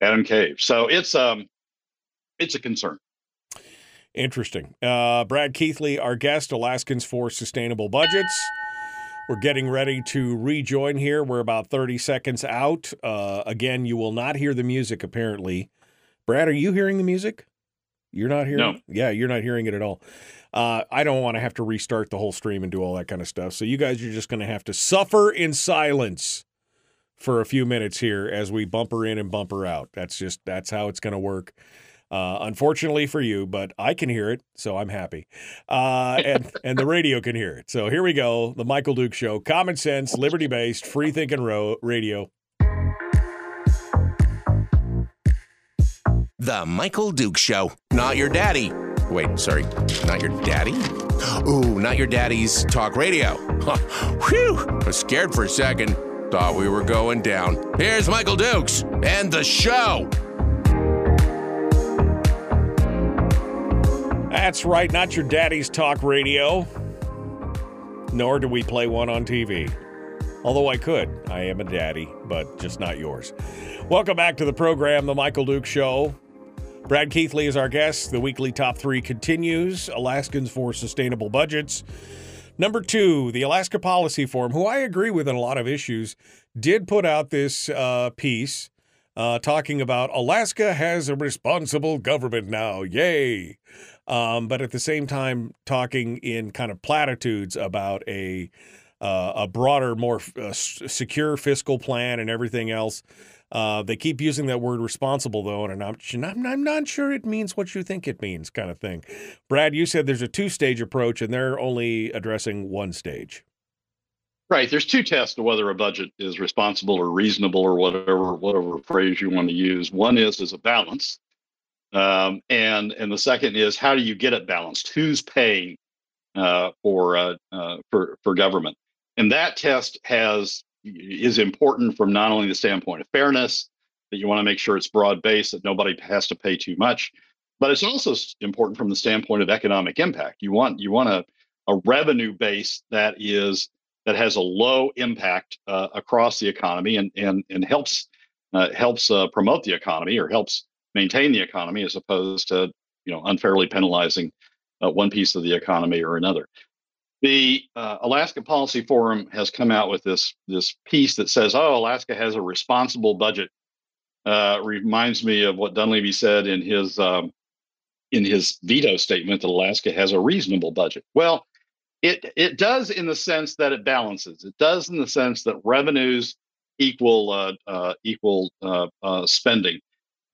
Adam Cave. So it's um it's a concern. Interesting. Uh, Brad Keithley, our guest, Alaskans for Sustainable Budgets. We're getting ready to rejoin here. We're about 30 seconds out. Uh, again, you will not hear the music, apparently. Brad, are you hearing the music? You're not hearing. No. Yeah, you're not hearing it at all. Uh, I don't want to have to restart the whole stream and do all that kind of stuff. So you guys are just going to have to suffer in silence for a few minutes here as we bumper in and bumper out. That's just that's how it's going to work. Uh, unfortunately for you, but I can hear it, so I'm happy. Uh, and [laughs] and the radio can hear it. So here we go. The Michael Duke Show. Common sense, liberty based, free thinking ro- radio. The Michael Duke Show. Not your daddy. Wait, sorry. Not your daddy? [gasps] Ooh, not your daddy's talk radio. [laughs] Whew. I was scared for a second. Thought we were going down. Here's Michael Dukes and the show. That's right, not your daddy's talk radio. Nor do we play one on TV. Although I could. I am a daddy, but just not yours. Welcome back to the program, The Michael Duke Show. Brad Keithley is our guest. The weekly top three continues Alaskans for Sustainable Budgets. Number two, the Alaska Policy Forum, who I agree with on a lot of issues, did put out this uh, piece uh, talking about Alaska has a responsible government now. Yay. Um, but at the same time, talking in kind of platitudes about a uh, a broader, more uh, secure fiscal plan and everything else. Uh, they keep using that word responsible, though, and I'm, I'm, not sure it means what you think it means, kind of thing. Brad, you said there's a two stage approach, and they're only addressing one stage. Right. There's two tests to whether a budget is responsible or reasonable or whatever whatever phrase you want to use. One is is a balance, um, and and the second is how do you get it balanced? Who's paying uh, for uh, uh, for for government? And that test has is important from not only the standpoint of fairness that you want to make sure it's broad based that nobody has to pay too much, but it's also important from the standpoint of economic impact. You want you want a a revenue base that is that has a low impact uh, across the economy and and and helps uh, helps uh, promote the economy or helps maintain the economy as opposed to you know unfairly penalizing uh, one piece of the economy or another. The uh, Alaska Policy Forum has come out with this this piece that says, "Oh, Alaska has a responsible budget." Uh, reminds me of what Dunleavy said in his um, in his veto statement that Alaska has a reasonable budget. Well, it it does in the sense that it balances. It does in the sense that revenues equal uh, uh, equal uh, uh, spending,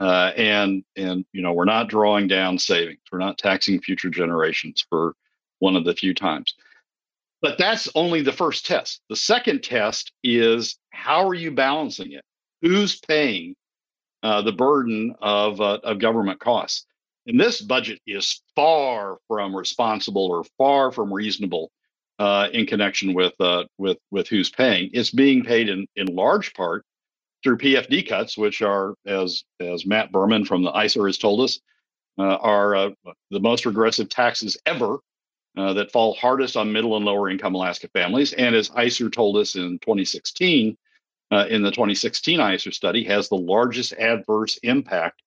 uh, and and you know we're not drawing down savings. We're not taxing future generations for one of the few times. But that's only the first test. The second test is how are you balancing it? Who's paying uh, the burden of uh, of government costs? And this budget is far from responsible or far from reasonable uh, in connection with uh, with with who's paying. It's being paid in in large part through PFD cuts, which are, as as Matt Berman from the ISER has told us, uh, are uh, the most regressive taxes ever uh, that fall hardest on middle and lower income Alaska families. And as ISER told us in 2016, uh, in the 2016 ISER study, has the largest adverse impact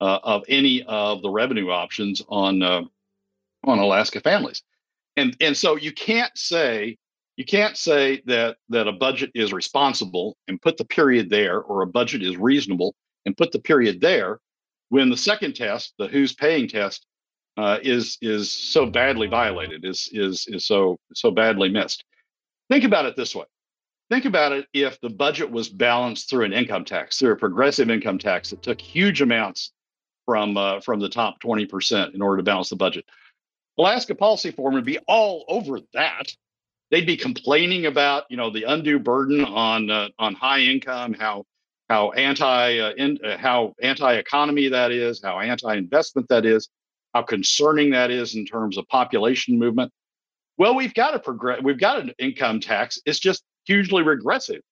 uh, of any of the revenue options on uh, on Alaska families. And and so you can't say you can't say that that a budget is responsible and put the period there, or a budget is reasonable and put the period there, when the second test, the who's paying test, uh, is is so badly violated, is is is so so badly missed. Think about it this way. Think about it if the budget was balanced through an income tax, through a progressive income tax that took huge amounts from uh, from the top 20% in order to balance the budget. Alaska Policy Forum would be all over that. They'd be complaining about, you know, the undue burden on uh, on high income, how how anti uh, in, uh, how anti economy that is, how anti investment that is, how concerning that is in terms of population movement. Well, we've got a progress. We've got an income tax. It's just hugely regressive,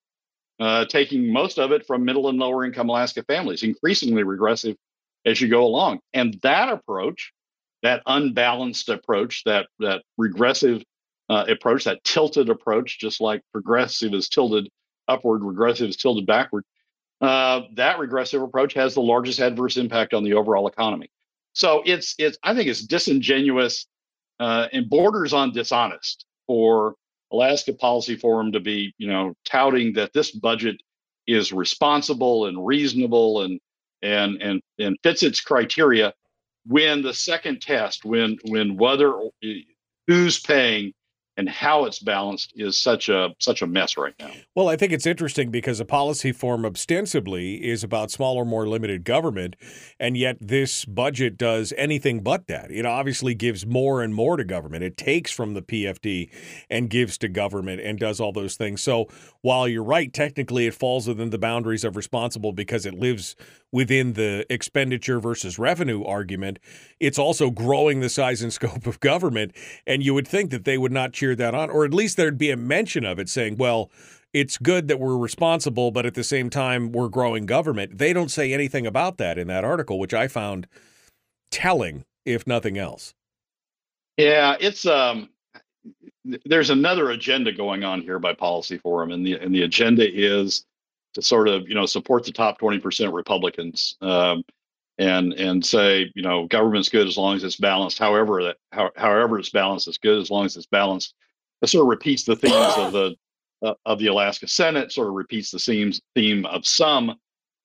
uh, taking most of it from middle and lower income Alaska families, increasingly regressive as you go along. And that approach, that unbalanced approach, that that regressive uh, approach, that tilted approach, just like progressive is tilted upward, regressive is tilted backward. Uh, that regressive approach has the largest adverse impact on the overall economy. So it's it's I think it's disingenuous uh, and borders on dishonest for Alaska Policy Forum to be you know touting that this budget is responsible and reasonable and and and and fits its criteria when the second test, when when whether who's paying and how it's balanced is such a such a mess right now. Well, I think it's interesting because a policy forum ostensibly is about smaller, more limited government, and yet this budget does anything but that. It obviously gives more and more to government. It takes from the PFD and gives to government and does all those things. So while you're right, technically it falls within the boundaries of responsible because it lives within the expenditure versus revenue argument, it's also growing the size and scope of government. And you would think that they would not cheer that on, or at least there'd be a mention of it saying, well, it's good that we're responsible, but at the same time, we're growing government. They don't say anything about that in that article, which I found telling, if nothing else. Yeah, it's um there's another agenda going on here by Policy Forum, and the and the agenda is to sort of you know support the top 20% Republicans um, and and say you know government's good as long as it's balanced. However that how, however it's balanced is good as long as it's balanced. It sort of repeats the themes of the uh, of the Alaska Senate. Sort of repeats the themes theme of some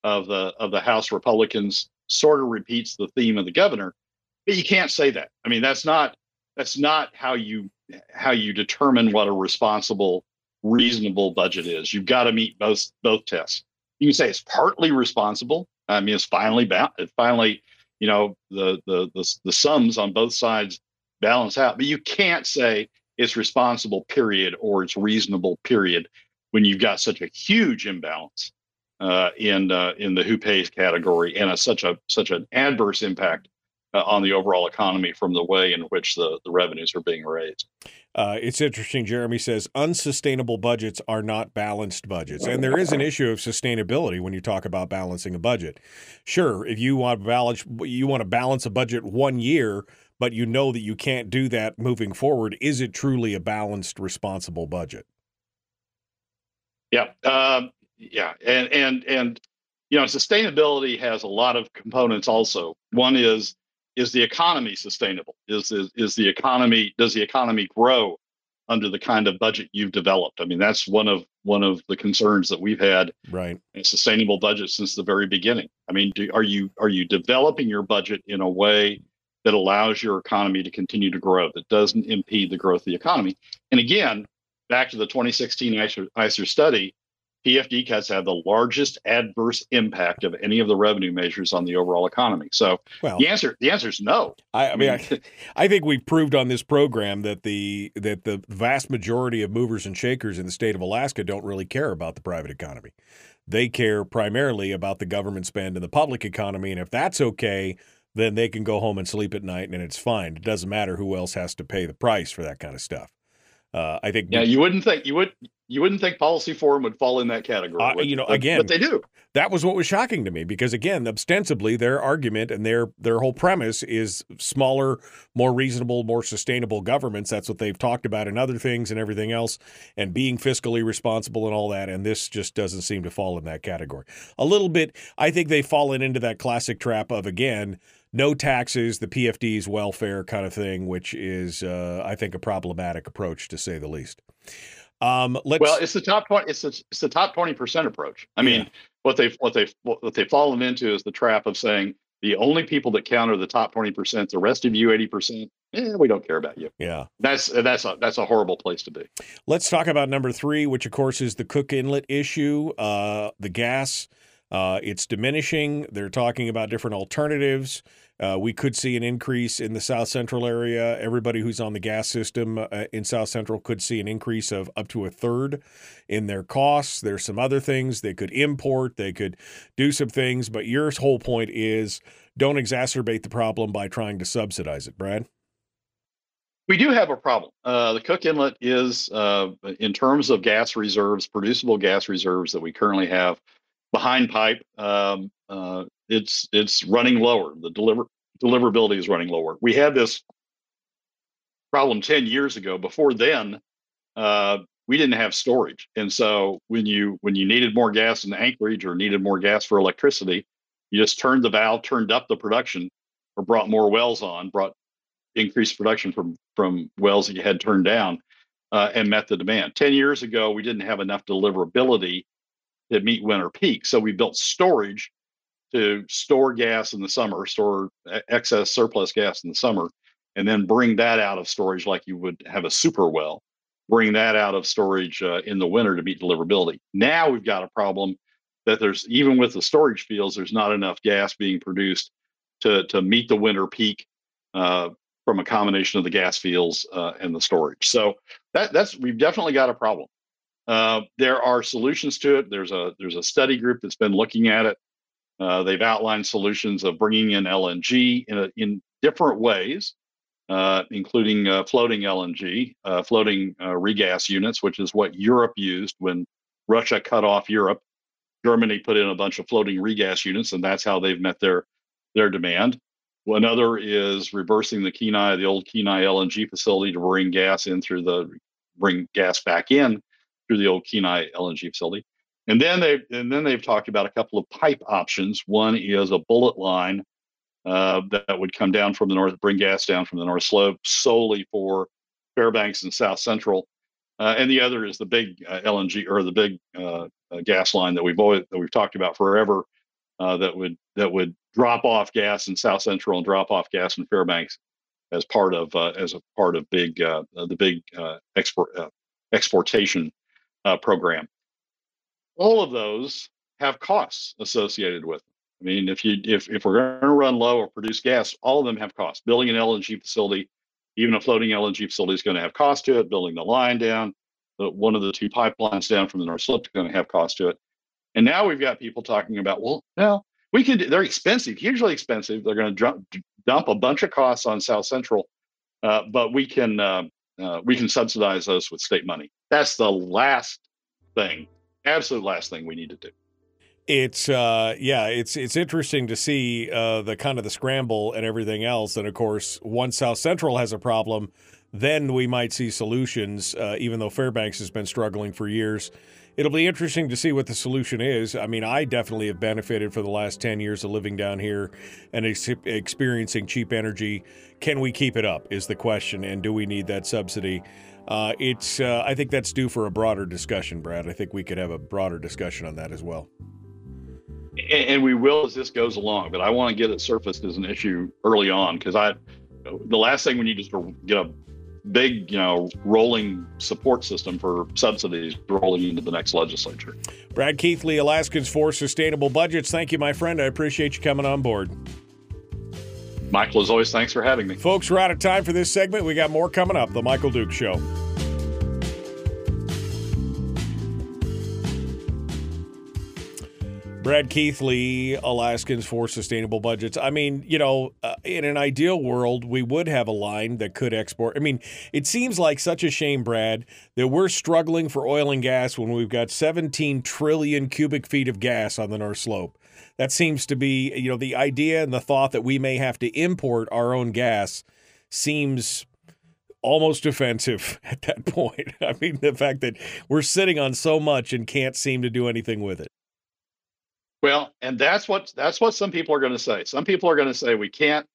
of the of the House Republicans. Sort of repeats the theme of the governor. But you can't say that. I mean that's not that's not how you how you determine what a responsible reasonable budget is. You've got to meet both both tests. You can say it's partly responsible. I mean, it's finally ba- it finally, you know, the, the the the sums on both sides balance out. But you can't say it's responsible period or it's reasonable period when you've got such a huge imbalance uh, in uh, in the who pays category and a, such a such an adverse impact uh, on the overall economy from the way in which the, the revenues are being raised. Uh, it's interesting. Jeremy says unsustainable budgets are not balanced budgets, and there is an issue of sustainability when you talk about balancing a budget. Sure, if you want to balance, you want to balance a budget one year, but you know that you can't do that moving forward. Is it truly a balanced, responsible budget? Yeah, um, yeah, and and and you know, sustainability has a lot of components. Also, one is is the economy sustainable? Is, is is the economy does the economy grow under the kind of budget you've developed? I mean, that's one of one of the concerns that we've had. Right. A sustainable budget since the very beginning. I mean, do, are you are you developing your budget in a way that allows your economy to continue to grow, that doesn't impede the growth of the economy? And again, back to the 2016 ISER, ISER study, PFD cuts have the largest adverse impact of any of the revenue measures on the overall economy. So well, the answer the answer is no. I, I mean, I, [laughs] I, think we've proved on this program that the that the vast majority of movers and shakers in the state of Alaska don't really care about the private economy. They care primarily about the government spend and the public economy, and if that's okay, then they can go home and sleep at night, and it's fine. It doesn't matter who else has to pay the price for that kind of stuff. Uh, I think. Yeah, you wouldn't think you would you wouldn't think policy forum would fall in that category. Uh, you know, but, again, but they do. That was what was shocking to me because again, ostensibly their argument and their their whole premise is smaller, more reasonable, more sustainable governments. That's what they've talked about in other things and everything else, and being fiscally responsible and all that. And this just doesn't seem to fall in that category. A little bit, I think they've fallen into that classic trap of again no taxes, the PFD's welfare kind of thing, which is, uh, I think, a problematic approach to say the least. Um, let's. Well, it's the top twenty. It's the, it's the top twenty percent approach. I mean, yeah. what they've what they've what they've fallen into is the trap of saying the only people that count are the top twenty percent. The rest of you, eighty percent, eh, we don't care about you. Yeah, that's that's a that's a horrible place to be. Let's talk about number three, which of course is the Cook Inlet issue. Uh, the gas, uh, it's diminishing. They're talking about different alternatives. Uh, we could see an increase in the South Central area. Everybody who's on the gas system uh, in South Central could see an increase of up to a third in their costs. There's some other things they could import, they could do some things, but your whole point is don't exacerbate the problem by trying to subsidize it, Brad. We do have a problem. Uh, the Cook Inlet is, uh, in terms of gas reserves, producible gas reserves that we currently have behind pipe, um, uh, it's it's running lower. The deliver deliverability is running lower. We had this problem 10 years ago. Before then, uh, we didn't have storage. And so when you when you needed more gas in Anchorage or needed more gas for electricity, you just turned the valve, turned up the production, or brought more wells on, brought increased production from from wells that you had turned down, uh, and met the demand. Ten years ago, we didn't have enough deliverability to meet winter peak, so we built storage to store gas in the summer, store excess surplus gas in the summer, and then bring that out of storage like you would have a super well, bring that out of storage uh, in the winter to meet deliverability. Now we've got a problem that there's even with the storage fields, there's not enough gas being produced to to meet the winter peak uh, from a combination of the gas fields uh, and the storage. So that that's we've definitely got a problem. Uh, there are solutions to it. There's a there's a study group that's been looking at it. Uh, they've outlined solutions of bringing in LNG in a, in different ways, uh, including uh, floating LNG, uh, floating regas units, which is what Europe used when Russia cut off Europe. Germany put in a bunch of floating regas units, and that's how they've met their their demand. Another is reversing the Kenai, the old Kenai LNG facility, to bring gas in through the bring gas back in through the old Kenai LNG facility. And then they and then they've talked about a couple of pipe options. One is a bullet line uh, that would come down from the north, bring gas down from the North Slope solely for Fairbanks and South Central. Uh, and the other is the big uh, LNG or the big uh, uh, gas line that we've always that we've talked about forever. Uh, that would that would drop off gas in South Central and drop off gas in Fairbanks as part of as a part of big the big export exportation uh, program. All of those have costs associated with them. I mean, if you if if we're going to run low or produce gas, all of them have costs. Building an LNG facility, even a floating LNG facility, is going to have cost to it. Building the line down, the, one of the two pipelines down from the North Slope is going to have cost to it. And now we've got people talking about, well, no, we can. They're expensive, hugely expensive. They're going to dump, dump a bunch of costs on South Central, uh, but we can uh, uh, we can subsidize those with state money. That's the last thing, absolute last thing we need to do. It's uh, yeah, it's it's interesting to see uh, the kind of the scramble and everything else. And of course, once South Central has a problem, then we might see solutions. Uh, even though Fairbanks has been struggling for years, it'll be interesting to see what the solution is. I mean, I definitely have benefited for the last 10 years of living down here and ex- experiencing cheap energy. Can we keep it up? Is the question. And do we need that subsidy? Uh, it's, uh, I think that's due for a broader discussion, Brad. I think we could have a broader discussion on that as well. And, and we will as this goes along, but I want to get it surfaced as an issue early on because I, the last thing we need is to get a big, you know, rolling support system for subsidies rolling into the next legislature. Brad Keithley, Alaskans for Sustainable Budgets. Thank you, my friend. I appreciate you coming on board. Michael, as always, thanks for having me. Folks, we're out of time for this segment. We got more coming up. The Michael Duke Show. Brad Keithley, Alaskans for Sustainable Budgets. I mean, you know, uh, in an ideal world, we would have a line that could export. I mean, it seems like such a shame, Brad, that we're struggling for oil and gas when we've got 17 trillion cubic feet of gas on the North Slope. That seems to be, you know, the idea and the thought that we may have to import our own gas seems almost offensive [laughs] at that point. I mean, the fact that we're sitting on so much and can't seem to do anything with it. Well, and that's what that's what some people are going to say. Some people are going to say we can't.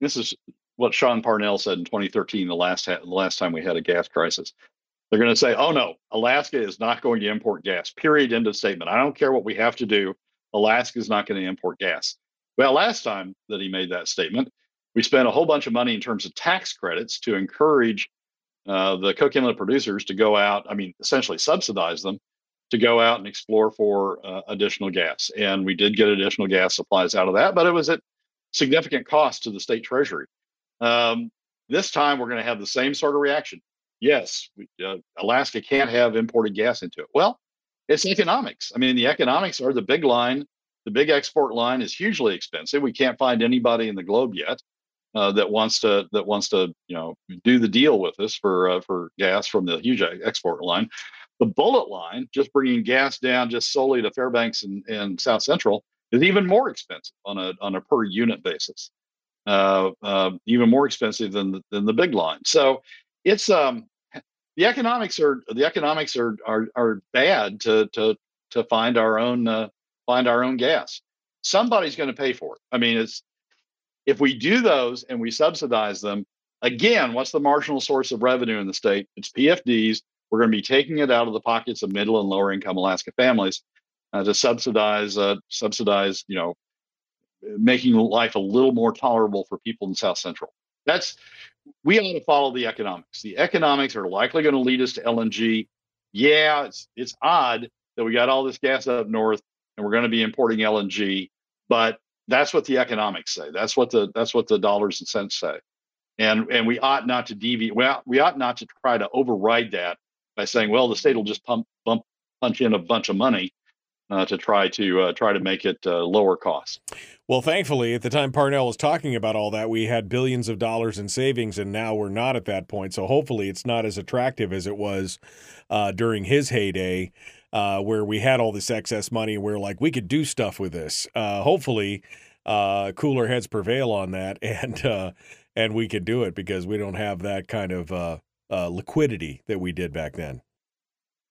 This is what Sean Parnell said in 2013, the last the last time we had a gas crisis. They're going to say, "Oh no, Alaska is not going to import gas." Period. End of statement. I don't care what we have to do. Alaska is not going to import gas. Well, last time that he made that statement, we spent a whole bunch of money in terms of tax credits to encourage uh, the Cook Inlet producers to go out. I mean, essentially subsidize them to go out and explore for uh, additional gas. And we did get additional gas supplies out of that, but it was at significant cost to the state treasury. Um, this time, we're going to have the same sort of reaction. Yes, we, uh, Alaska can't have imported gas into it. Well, it's economics. I mean, the economics are the big line. The big export line is hugely expensive. We can't find anybody in the globe yet uh, that wants to that wants to you know do the deal with us for uh, for gas from the huge export line. The bullet line, just bringing gas down just solely to Fairbanks and, and South Central, is even more expensive on a on a per unit basis. Uh, uh, even more expensive than the, than the big line. So it's um the economics are the economics are are are bad to to to find our own uh, find our own gas. Somebody's going to pay for it. I mean, it's if we do those and we subsidize them, again, what's the marginal source of revenue in the state? It's PFDs we're going to be taking it out of the pockets of middle and lower income Alaska families uh, to subsidize uh, subsidize you know making life a little more tolerable for people in South Central. That's we ought to follow the economics. The economics are likely going to lead us to LNG. Yeah, it's it's odd that we got all this gas up north and we're going to be importing LNG, but that's what the economics say. That's what the that's what the dollars and cents say. And and we ought not to deviate. Well, we ought not to try to override that by saying, well, the state will just pump bump punch in a bunch of money uh, to try to uh, try to make it uh, lower cost. Well, thankfully, at the time Parnell was talking about all that, we had billions of dollars in savings, and now we're not at that point. So hopefully, it's not as attractive as it was uh, during his heyday, uh, where we had all this excess money. where like, we could do stuff with this. Uh, hopefully, cooler heads prevail on that, [laughs] and and we could do it because we don't have that kind of liquidity that we did back then.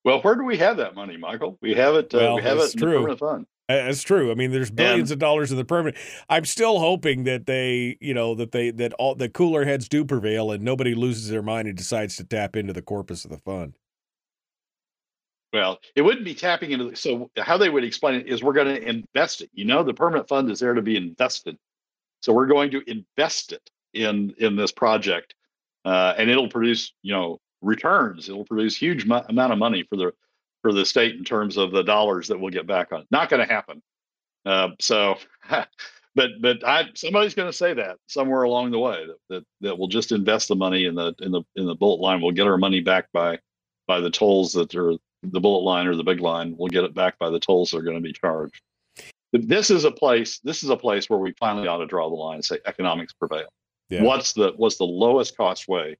Well, where do we have that money, Michael? We have it. Uh, well, we have it in true. the permanent fund. That's true. I mean, there's billions And- of dollars in the permanent. I'm still hoping that they, you know, that they that all the cooler heads do prevail and nobody loses their mind and decides to tap into the corpus of the fund. Well, it wouldn't be tapping into. The, so how they would explain it is we're going to invest it. You know, the permanent fund is there to be invested, so we're going to invest it in in this project, uh, and it'll produce you know returns. It'll produce huge mo- amount of money for the for the state in terms of the dollars that we'll get back on. Not going to happen. Uh, so, [laughs] but but I somebody's going to say that somewhere along the way that, that that we'll just invest the money in the in the in the bullet line. We'll get our money back by by the tolls that are the bullet line or the big line. We'll get it back by the tolls that are going to be charged. This is a place. This is a place where we finally ought to draw the line and say economics prevail. Yeah. What's the what's the lowest cost way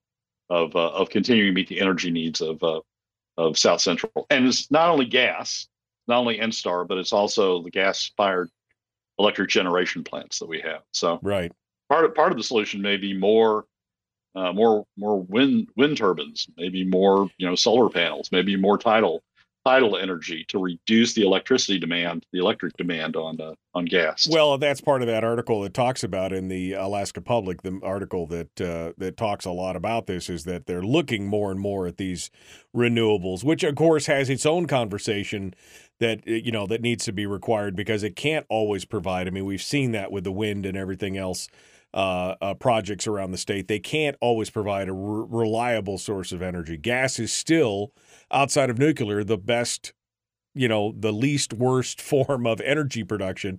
of uh, of continuing to meet the energy needs of uh, of South Central? And it's not only gas, not only ENSTAR, but it's also the gas fired electric generation plants that we have. So Right. part of part of the solution may be more uh, more more wind wind turbines, maybe more you know solar panels, maybe more tidal tidal energy to reduce the electricity demand, the electric demand on uh, on gas. Well, that's part of that article that talks about in the Alaska Public, the article that uh, that talks a lot about this is that they're looking more and more at these renewables, which of course has its own conversation that uh, you know that needs to be required because it can't always provide. I mean, we've seen that with the wind and everything else. Uh, uh, projects around the state, they can't always provide a re- reliable source of energy. Gas is still, outside of nuclear, the best you know the least worst [laughs] form of energy production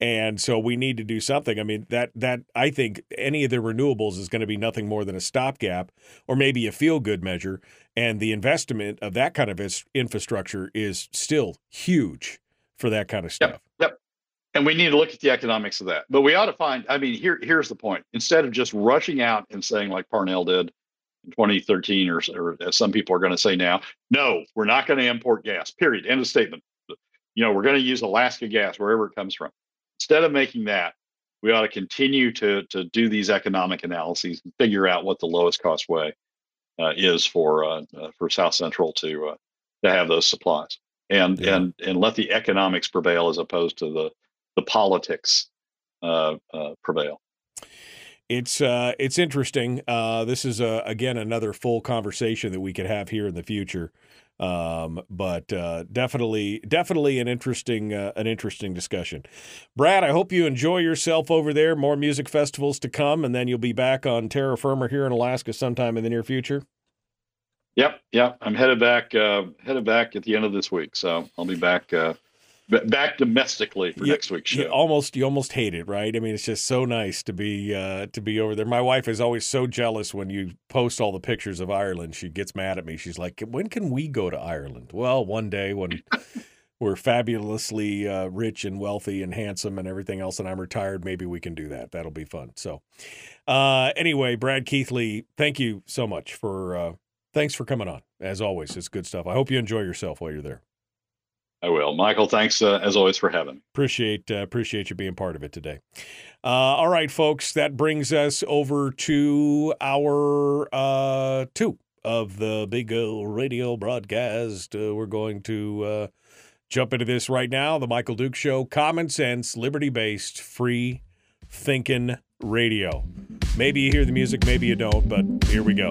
and so we need to do something i mean that that i think any of the renewables is going to be nothing more than a stopgap or maybe a feel good measure and the investment of that kind of infrastructure is still huge for that kind of stuff Yep. And we need to look at the economics of that. But we ought to find, I mean, here here's the point. Instead of just rushing out and saying like Parnell did 2013 or, or as some people are going to say now, no, we're not going to import gas. Period. End of statement. You know, we're going to use Alaska gas wherever it comes from. Instead of making that, we ought to continue to to do these economic analyses and figure out what the lowest cost way uh, is for uh, uh, for South Central to uh, to have those supplies and Yeah. and and let the economics prevail as opposed to the the politics uh, uh, prevail. It's uh, it's interesting. Uh, this is uh, again another full conversation that we could have here in the future, um, but uh, definitely definitely an interesting uh, an interesting discussion. Brad, I hope you enjoy yourself over there. More music festivals to come, and then you'll be back on Terra Firma here in Alaska sometime in the near future. Yep, yep. I'm headed back headed back at the end of this week, so I'll be back back domestically for You- next week's You show. almost you almost hate it, right? I mean, it's just so nice to be uh, to be over there. My wife is always so jealous when you post all the pictures of Ireland. She gets mad at me. She's like, "When can we go to Ireland?" Well, one day when [laughs] we're fabulously uh, rich and wealthy and handsome and everything else, and I'm retired, maybe we can do that. That'll be fun. So, uh, anyway, Brad Keithley, thank you so much for uh, thanks for coming on. As always, it's good stuff. I hope you enjoy yourself while you're there. I will, Michael. Thanks uh, as always for having. me. Appreciate uh, appreciate you being part of it today. Uh, all right, folks, that brings us over to our uh, two of the big uh, radio broadcast. Uh, we're going to uh, jump into this right now. The Michael Duke Show, common sense, liberty based, free thinking radio. Maybe you hear the music, maybe you don't, but here we go.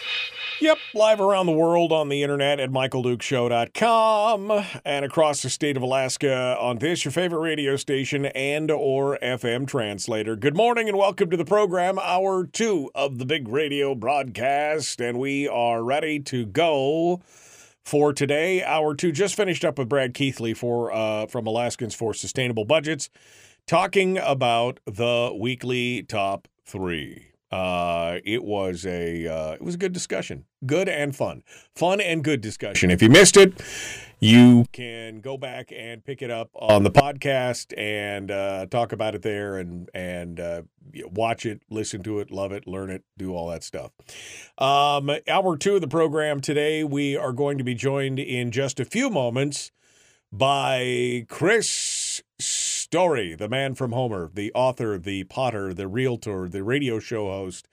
Yep, live around the world on the internet at michaeldukeshow.com and across the state of Alaska on this your favorite radio station and or FM translator. Good morning and welcome to the program, hour 2 of the big radio broadcast and we are ready to go for today. Hour 2 just finished up with Brad Keithley for uh, from Alaskans for Sustainable Budgets talking about the weekly top 3. Uh, it was a uh, it was a good discussion, good and fun, fun and good discussion. If you missed it, you can go back and pick it up on the podcast and uh, talk about it there, and and uh, watch it, listen to it, love it, learn it, do all that stuff. Um, hour two of the program today, we are going to be joined in just a few moments by Chris Story, the man from Homer, the author, the potter, the realtor, the radio show host,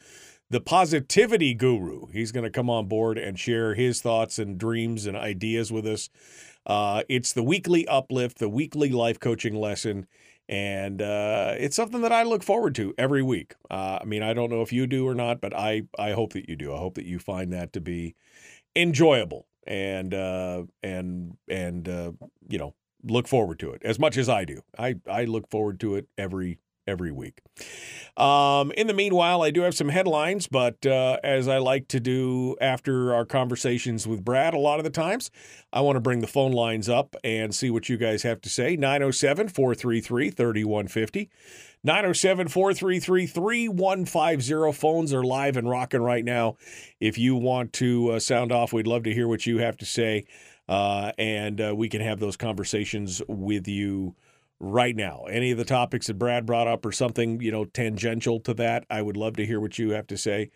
the positivity guru. He's going to come on board and share his thoughts and dreams and ideas with us. Uh, it's the weekly uplift, the weekly life coaching lesson. And uh, it's something that I look forward to every week. Uh, I mean, I don't know if you do or not, but I, I hope that you do. I hope that you find that to be enjoyable and uh, and and uh, you know look forward to it as much as I do. I I look forward to it every every week. Um, in the meanwhile, I do have some headlines, but uh, as I like to do after our conversations with Brad, a lot of the times, I want to bring the phone lines up and see what you guys have to say. 907 433 3150. 907 433 3150. Phones are live and rocking right now. If you want to uh, sound off, we'd love to hear what you have to say. Uh, and uh, we can have those conversations with you right now. Any of the topics that Brad brought up or something, you know, tangential to that, I would love to hear what you have to say.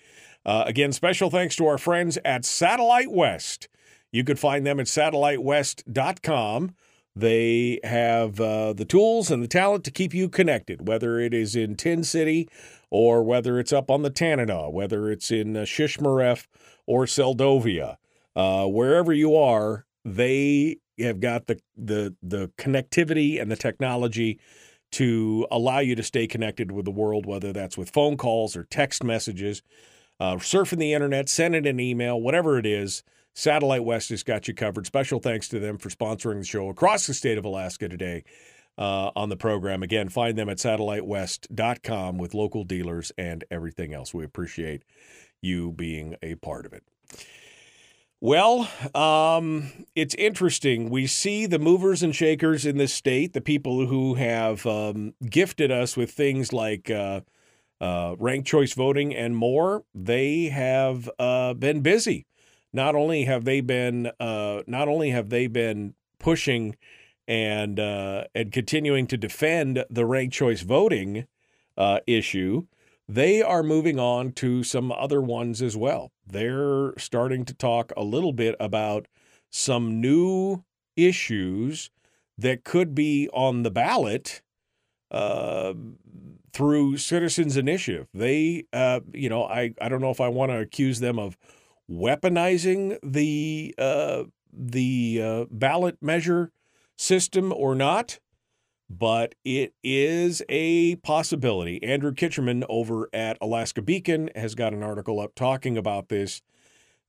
Uh, again, special thanks to our friends at Satellite West. You could find them at satellitewest.com. They have uh, the tools and the talent to keep you connected, whether it is in Tin City or whether it's up on the Tanana, whether it's in uh, Shishmaref or Seldovia. Uh, wherever you are, they have got the, the the connectivity and the technology to allow you to stay connected with the world, whether that's with phone calls or text messages, uh, surfing the internet, sending an email, whatever it is. Satellite West has got you covered. Special thanks to them for sponsoring the show across the state of Alaska today uh, on the program. Again, find them at satellitewest.com with local dealers and everything else. We appreciate you being a part of it. Well, um, it's interesting. We see the movers and shakers in this state, the people who have um, gifted us with things like uh, uh, ranked choice voting and more. They have uh, been busy. Not only have they been, uh, not only have they been pushing and uh, and continuing to defend the ranked choice voting uh, issue, they are moving on to some other ones as well. They're starting to talk a little bit about some new issues that could be on the ballot uh, through Citizens Initiative. They, uh, you know, I, I don't know if I want to accuse them of weaponizing the uh, the uh, ballot measure system or not but it is a possibility. Andrew Kitchenman over at Alaska Beacon has got an article up talking about this.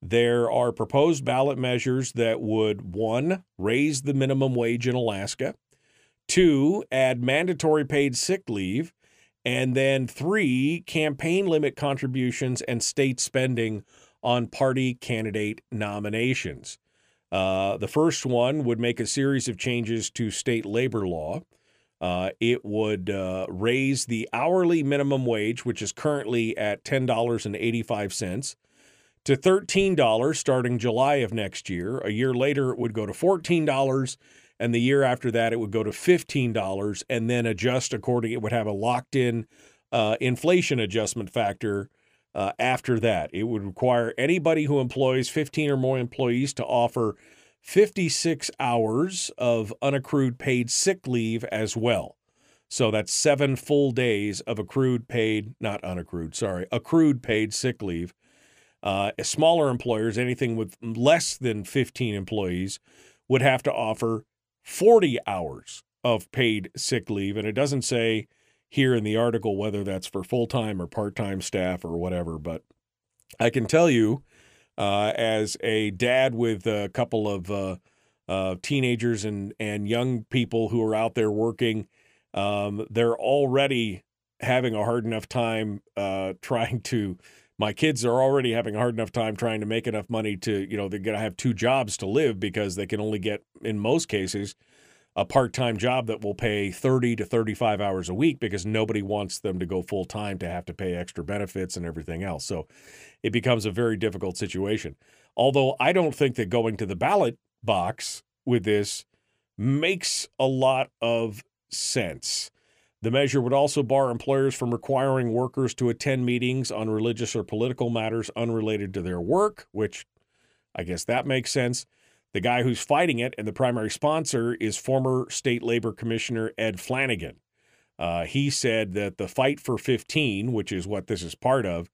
There are proposed ballot measures that would one, raise the minimum wage in Alaska, two, add mandatory paid sick leave, and then three, campaign limit contributions and state spending on party candidate nominations. Uh, the first one would make a series of changes to state labor law. Uh, it would uh, raise the hourly minimum wage, which is currently at $10.85, to $13 starting July of next year. A year later, it would go to $14, and the year after that, it would go to $15, and then adjust according. It would have a locked in uh, inflation adjustment factor uh, after that. It would require anybody who employs 15 or more employees to offer 56 hours of unaccrued paid sick leave as well. So that's seven full days of accrued paid, not unaccrued, sorry, accrued paid sick leave. Uh, smaller employers, anything with less than 15 employees, would have to offer 40 hours of paid sick leave. And it doesn't say here in the article whether that's for full time or part time staff or whatever. But I can tell you, uh, as a dad with a couple of uh, uh, teenagers and, and young people who are out there working, um, they're already having a hard enough time uh, [laughs] trying to. My kids are already having a hard enough time trying to make enough money to, you know, they're going to have two jobs to live because they can only get, in most cases, a part-time job that will pay 30 to 35 hours a week because nobody wants them to go full time to have to pay extra benefits and everything else. So it becomes a very difficult situation. Although I don't think that going to the ballot box with this makes a lot of sense. The measure would also bar employers from requiring workers to attend meetings on religious or political matters unrelated to their work, which I guess that makes sense. The guy who's fighting it and the primary sponsor is former state labor commissioner Ed Flanagan. Uh, he said that the fight for 15, which is what this is part of,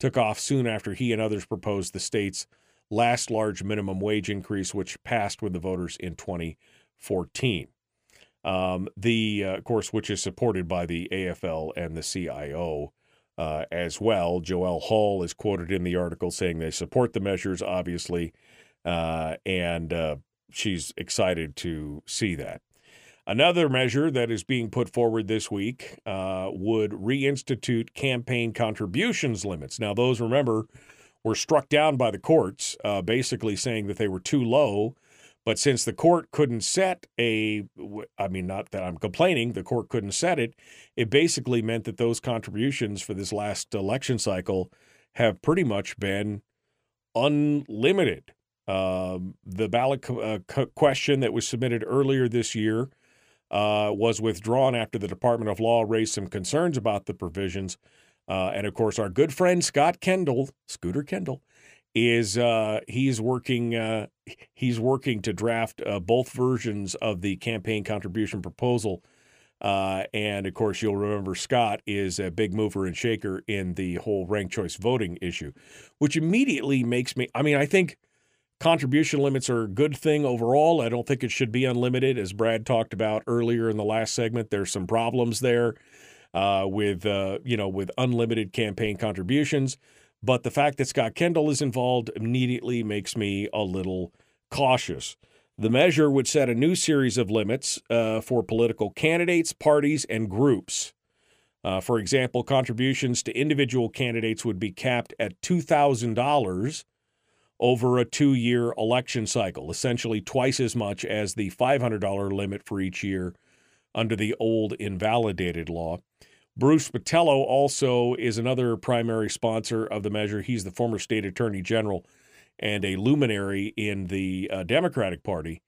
took off soon after he and others proposed the state's last large minimum wage increase, which passed with the voters in 2014. Um, the, uh, of course, which is supported by the AFL and the CIO uh, as well. Joelle Hall is quoted in the article saying they support the measures, obviously, uh, and uh, she's excited to see that. Another measure that is being put forward this week uh, would reinstitute campaign contributions limits. Now, those, remember, were struck down by the courts, uh, basically saying that they were too low. But since the court couldn't set a, I mean, not that I'm complaining, the court couldn't set it, it basically meant that those contributions for this last election cycle have pretty much been unlimited. Um, the ballot uh, question that was submitted earlier this year uh, was withdrawn after the Department of Law raised some concerns about the provisions. Uh, and of course, our good friend Scott Kendall, Scooter Kendall, is uh, he's working uh, he's working to draft uh, both versions of the campaign contribution proposal. and of course, you'll remember Scott is a big mover and shaker in the whole ranked choice voting issue, which immediately makes me. I mean, I think Contribution limits are a good thing overall. I don't think it should be unlimited, as Brad talked about earlier in the last segment. There's some problems there uh, with uh, you know with unlimited campaign contributions, but the fact that Scott Kendall is involved immediately makes me a little cautious. The measure would set a new series of limits uh, for political candidates, parties, and groups. Uh, for example, contributions to individual candidates would be capped at two thousand dollars over a two year election cycle, essentially twice as much as the $500 limit for each year under the old invalidated law. Bruce Botelho also is another primary sponsor of the measure. He's the former state attorney general and a luminary in the uh, Democratic Party.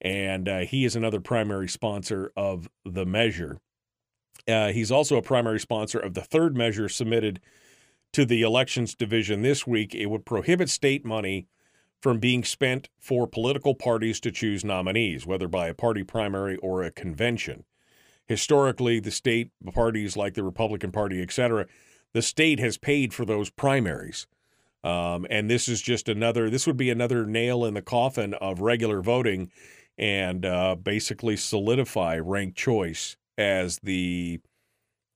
And uh, he is another primary sponsor of the measure. Uh, he's also a primary sponsor of the third measure submitted to the elections division this week, it would prohibit state money from being spent for political parties to choose nominees, whether by a party primary or a convention. Historically, the state parties like the Republican Party, et cetera, the state has paid for those primaries. Um, and this is just another, this would be another nail in the coffin of regular voting and uh, basically solidify ranked choice as the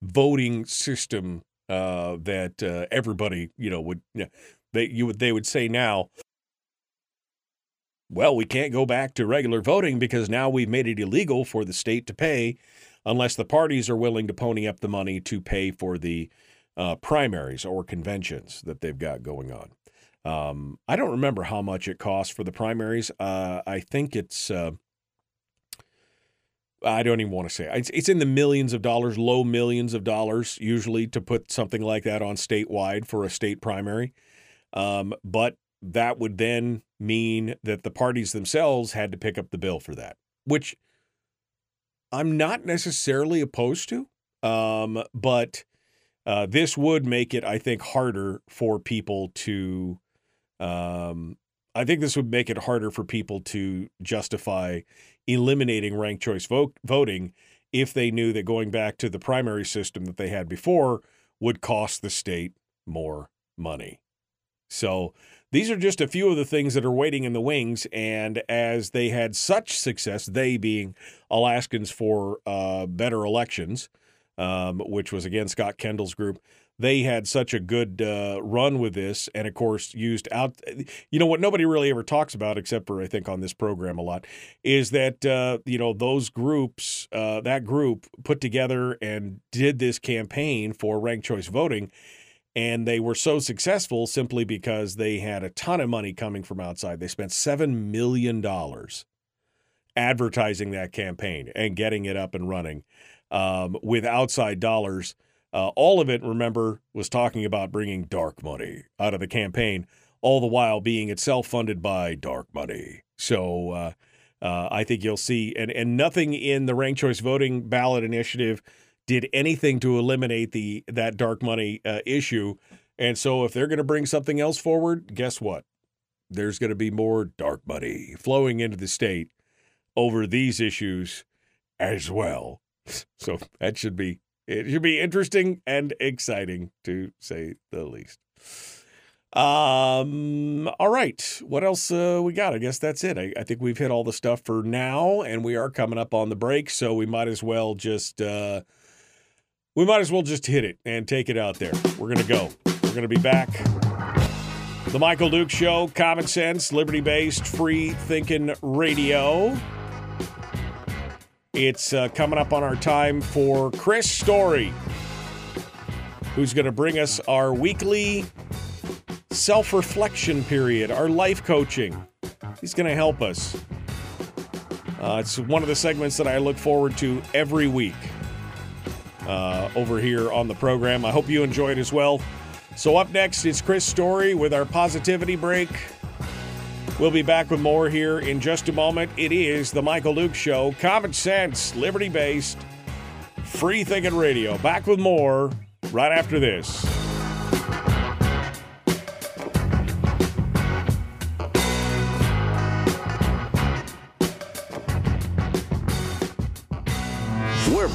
voting system uh, that uh, everybody you know would they you would they would say now. Well, we can't go back to regular voting because now we've made it illegal for the state to pay unless the parties are willing to pony up the money to pay for the uh, primaries or conventions that they've got going on. Um, I don't remember how much it costs for the primaries. Uh, I think it's. I don't even want to say it's, it's in the millions of dollars, low millions of dollars, usually to put something like that on statewide for a state primary. Um, but that would then mean that the parties themselves had to pick up the bill for that, which I'm not necessarily opposed to. Um, but uh, this would make it, I think, harder for people to. Um, I think this would make it harder for people to justify eliminating ranked choice vote, voting if they knew that going back to the primary system that they had before would cost the state more money. So these are just a few of the things that are waiting in the wings. And as they had such success, they being Alaskans for uh, Better Elections, um, which was again Scott Kendall's group, they had such a good uh, run with this, and of course used out. You know what nobody really ever talks about, except for I think on this program a lot, is that uh, you know those groups, uh, that group put together and did this campaign for ranked choice voting, and they were so successful simply because they had a ton of money coming from outside. They spent seven million dollars advertising that campaign and getting it up and running um, with outside dollars uh, all of it, remember, was talking about bringing dark money out of the campaign, all the while being itself funded by dark money. So uh, uh, I think you'll see, and, and nothing in the ranked choice voting ballot initiative did anything to eliminate the that dark money uh, issue. And so if they're going to bring something else forward, guess what? There's going to be more dark money flowing into the state over these issues as well. [laughs] So that should be it should be interesting and exciting to say the least. Um. All right. What else uh, we got? I guess that's it. I, I, think we've hit all the stuff for now, and we are coming up on the break, so we might as well just uh, we might as well just hit it and take it out there. We're gonna go. We're gonna be back. The Michael Duke Show, common sense, liberty based, free thinking radio. It's uh, coming up on our time for Chris Story, who's going to bring us our weekly self reflection period, our life coaching. He's going to help us. Uh, it's one of the segments that I look forward to every week uh, over here on the program. I hope you enjoy it as well. So, up next is Chris Story with our positivity break. We'll be back with more here in just a moment. It is The Michael Duke Show, common sense, liberty based, free thinking radio. Back with more right after this.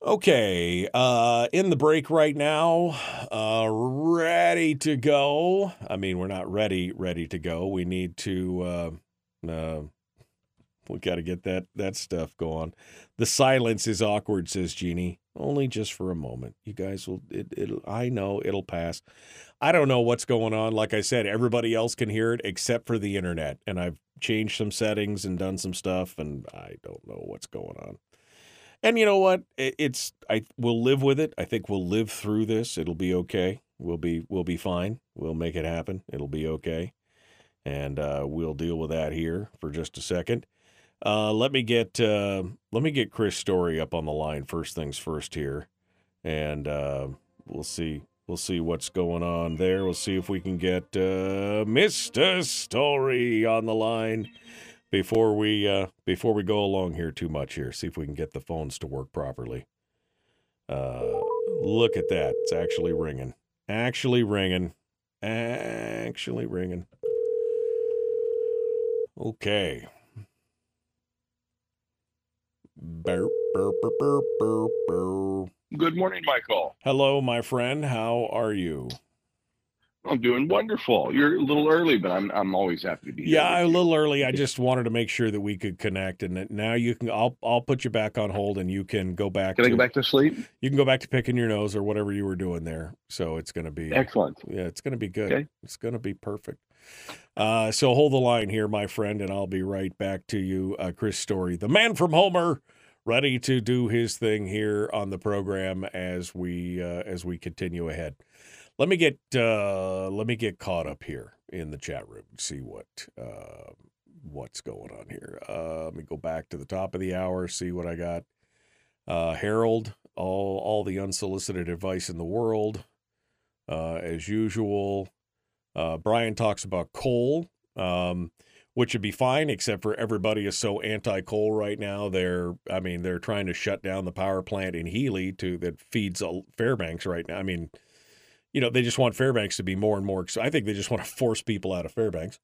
Okay, uh, in the break right now, uh, ready to go. I mean, we're not ready, ready to go. We need to, uh, uh, we got to get that that stuff going. The silence is awkward, says Jeannie. Only just for a moment. You guys will. It, it'll. I know it'll pass. I don't know what's going on. Like I said, everybody else can hear it except for the internet, and I've changed some settings and done some stuff, and I don't know what's going on. And you know what? It's I we'll live with it. I think we'll live through this. It'll be okay. We'll be we'll be fine. We'll make it happen. It'll be okay. And uh, we'll deal with that here for just a second. Uh, let me get uh, let me get Chris Story up on the line first things first here, and uh, we'll see we'll see what's going on there. We'll see if we can get uh, Mister Story on the line before we uh, before we go along here too much here. See if we can get the phones to work properly. Uh, look at that. It's actually ringing. Actually ringing. Actually ringing. Okay. Burp, burp, burp, burp, burp, burp. Good morning, Michael. Hello, my friend. How are you? I'm doing wonderful. You're a little early, but I'm I'm always happy to be here. Yeah, a little early. I just wanted to make sure that we could connect, and that now you can. I'll I'll put you back on hold, and you can go back. Can to, I go back to sleep? You can go back to picking your nose or whatever you were doing there. So it's going to be Excellent. Yeah, it's going to be good. Okay. It's going to be perfect. Uh, so hold the line here, my friend, and I'll be right back to you, uh, Chris Story, the man from Homer, ready to do his thing here on the program as we uh, as we continue ahead. Let me get uh, let me get caught up here in the chat room see what uh, what's going on here. Uh, let me go back to the top of the hour, see what I got. Uh, Harold, all all the unsolicited advice in the world, uh, as usual. Uh, Brian talks about coal, um, which would be fine, except for everybody is so anti-coal right now. They're, I mean, they're trying to shut down the power plant in Healy to that feeds Fairbanks right now. I mean, you know, they just want Fairbanks to be more and more. I think they just want to force people out of Fairbanks.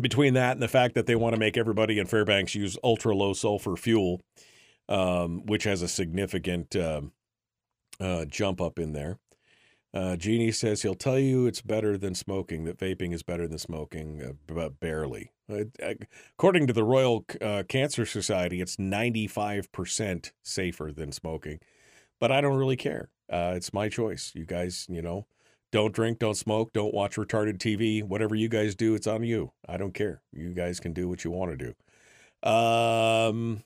Between that and the fact that they want to make everybody in Fairbanks use ultra low sulfur fuel, um, which has a significant um uh, jump up in there. Uh, Jeannie says he'll tell you it's better than smoking, that vaping is better than smoking, uh, but barely. Uh, according to the Royal uh, Cancer Society, it's 95% safer than smoking. But I don't really care. Uh, it's my choice. You guys, you know, don't drink, don't smoke, don't watch retarded TV. Whatever you guys do, it's on you. I don't care. You guys can do what you want to do. Um,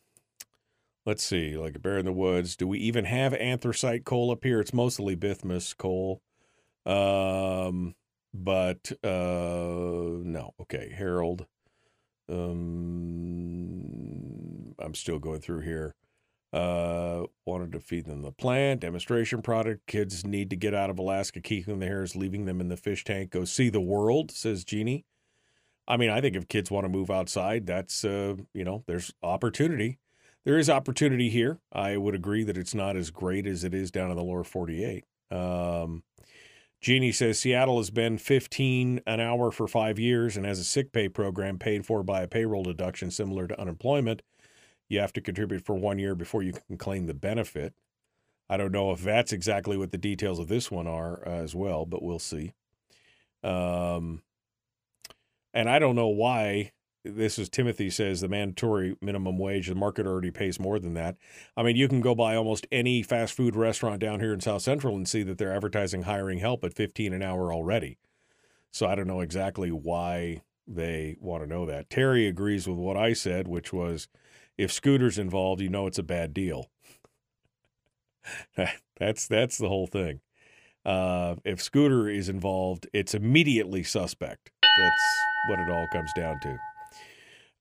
let's see, like a bear in the woods. Do we even have anthracite coal up here? It's mostly bismuth coal. Um, but uh, no. Okay, Harold. Um, I'm still going through here. Uh, wanted to feed them the plant demonstration product. Kids need to get out of Alaska, keeping the hares, leaving them in the fish tank. Go see the world, says Jeannie. I mean, I think if kids want to move outside, that's uh, you know, there's opportunity. There is opportunity here. I would agree that it's not as great as it is down in the lower 48. Um, Jeannie says Seattle has been 15 an hour for five years and has a sick pay program paid for by a payroll deduction similar to unemployment. You have to contribute for one year before you can claim the benefit. I don't know if that's exactly what the details of this one are uh, as well, but we'll see. Um, and I don't know why this is Timothy says the mandatory minimum wage, the market already pays more than that. I mean, you can go by almost any fast food restaurant down here in South Central and see that they're advertising hiring help at 15 an hour already. So I don't know exactly why they want to know that. Terry agrees with what I said, which was if Scooter's involved, you know it's a bad deal. [laughs] that's that's the whole thing. Uh, if Scooter is involved, it's immediately suspect. That's what it all comes down to.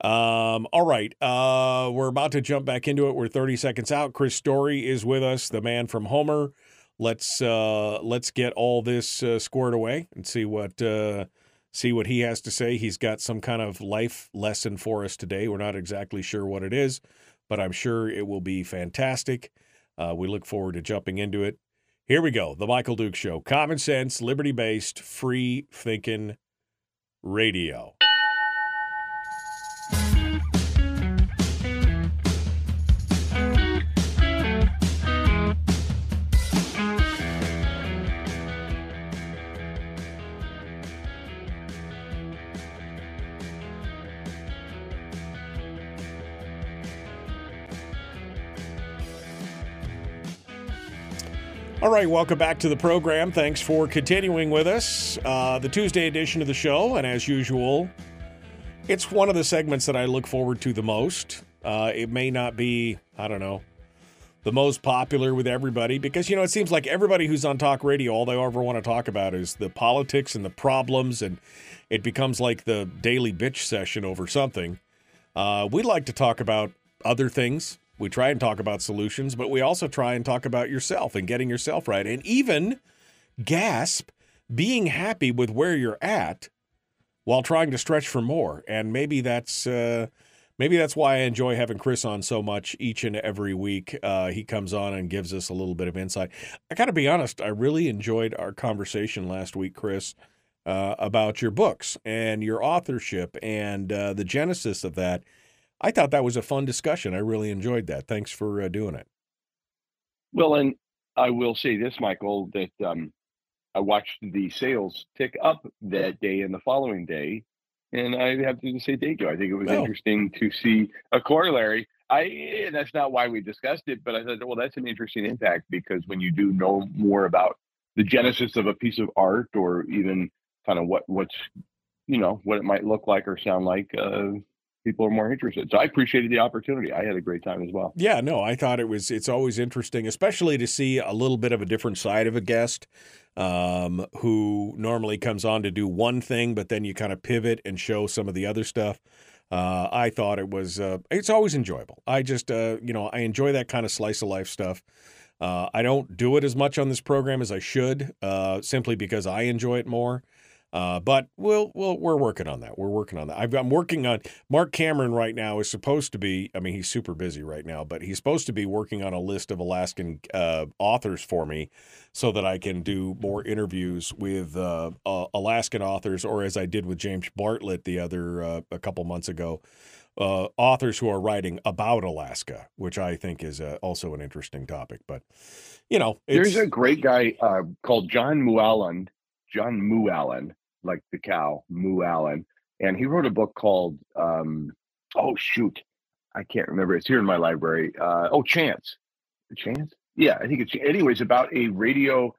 Um, all right. Uh, we're about to jump back into it. We're 30 seconds out. Chris Story is with us, the man from Homer. Let's uh, let's get all this uh, squared away and see what uh, see what he has to say. He's got some kind of life lesson for us today. We're not exactly sure what it is, but I'm sure it will be fantastic. Uh, we look forward to jumping into it. Here we go. The Michael Duke Show. Common sense, liberty based, free thinking radio. All right, welcome back to the program. Thanks for continuing with us. Uh, the Tuesday edition of the show, and as usual, it's one of the segments that I look forward to the most. Uh, it may not be, I don't know, the most popular with everybody because, you know, it seems like everybody who's on talk radio, all they ever want to talk about is the politics and the problems, and it becomes like the daily bitch session over something. Uh, we like to talk about other things we try and talk about solutions, but we also try and talk about yourself and getting yourself right. And even gasp, being happy with where you're at while trying to stretch for more. And maybe that's uh, maybe that's why I enjoy having Chris on so much each and every week. Uh, he comes on and gives us a little bit of insight. I got to be honest, I really enjoyed our conversation last week, Chris, uh, about your books and your authorship and uh, the genesis of that. I thought that was a fun discussion. I really enjoyed that. Thanks for uh, doing it. Well, and I will say this, Michael, that um, I watched the sales tick up that day and the following day, and I have to say thank you. I think it was Oh. interesting to see a corollary. I and that's not why we discussed it, but I thought, well, that's an interesting impact because when you do know more about the genesis of a piece of art, or even kind of what what's you know what it might look like or sound like, uh, people are more interested. So I appreciated the opportunity. I had a great time as well. Yeah, no, I thought it was. It's always interesting, especially to see a little bit of a different side of a guest um, who normally comes on to do one thing, but then you kind of pivot and show some of the other stuff. Uh, I thought it was. Uh, it's always enjoyable. I just, uh, you know, I enjoy that kind of slice of life stuff. Uh, I don't do it as much on this program as I should, uh, simply because I enjoy it more. Uh, but we'll, we'll, we're working on that. We're working on that. I've, I'm working on Mark Cameron right now is supposed to be, I mean, he's super busy right now, but he's supposed to be working on a list of Alaskan uh, authors for me so that I can do more interviews with uh, uh, Alaskan authors, or as I did with James Bartlett the other, uh, a couple months ago, uh, authors who are writing about Alaska, which I think is uh, also an interesting topic. But, you know, it's, There's a great guy uh, called John Mooallen, John Mooallen, like the cow, Moo Allen. and he wrote a book called um, Oh shoot, I can't remember. It's here in my library. Uh, oh, Chance, Chance. Yeah, I think it's anyways about a radio,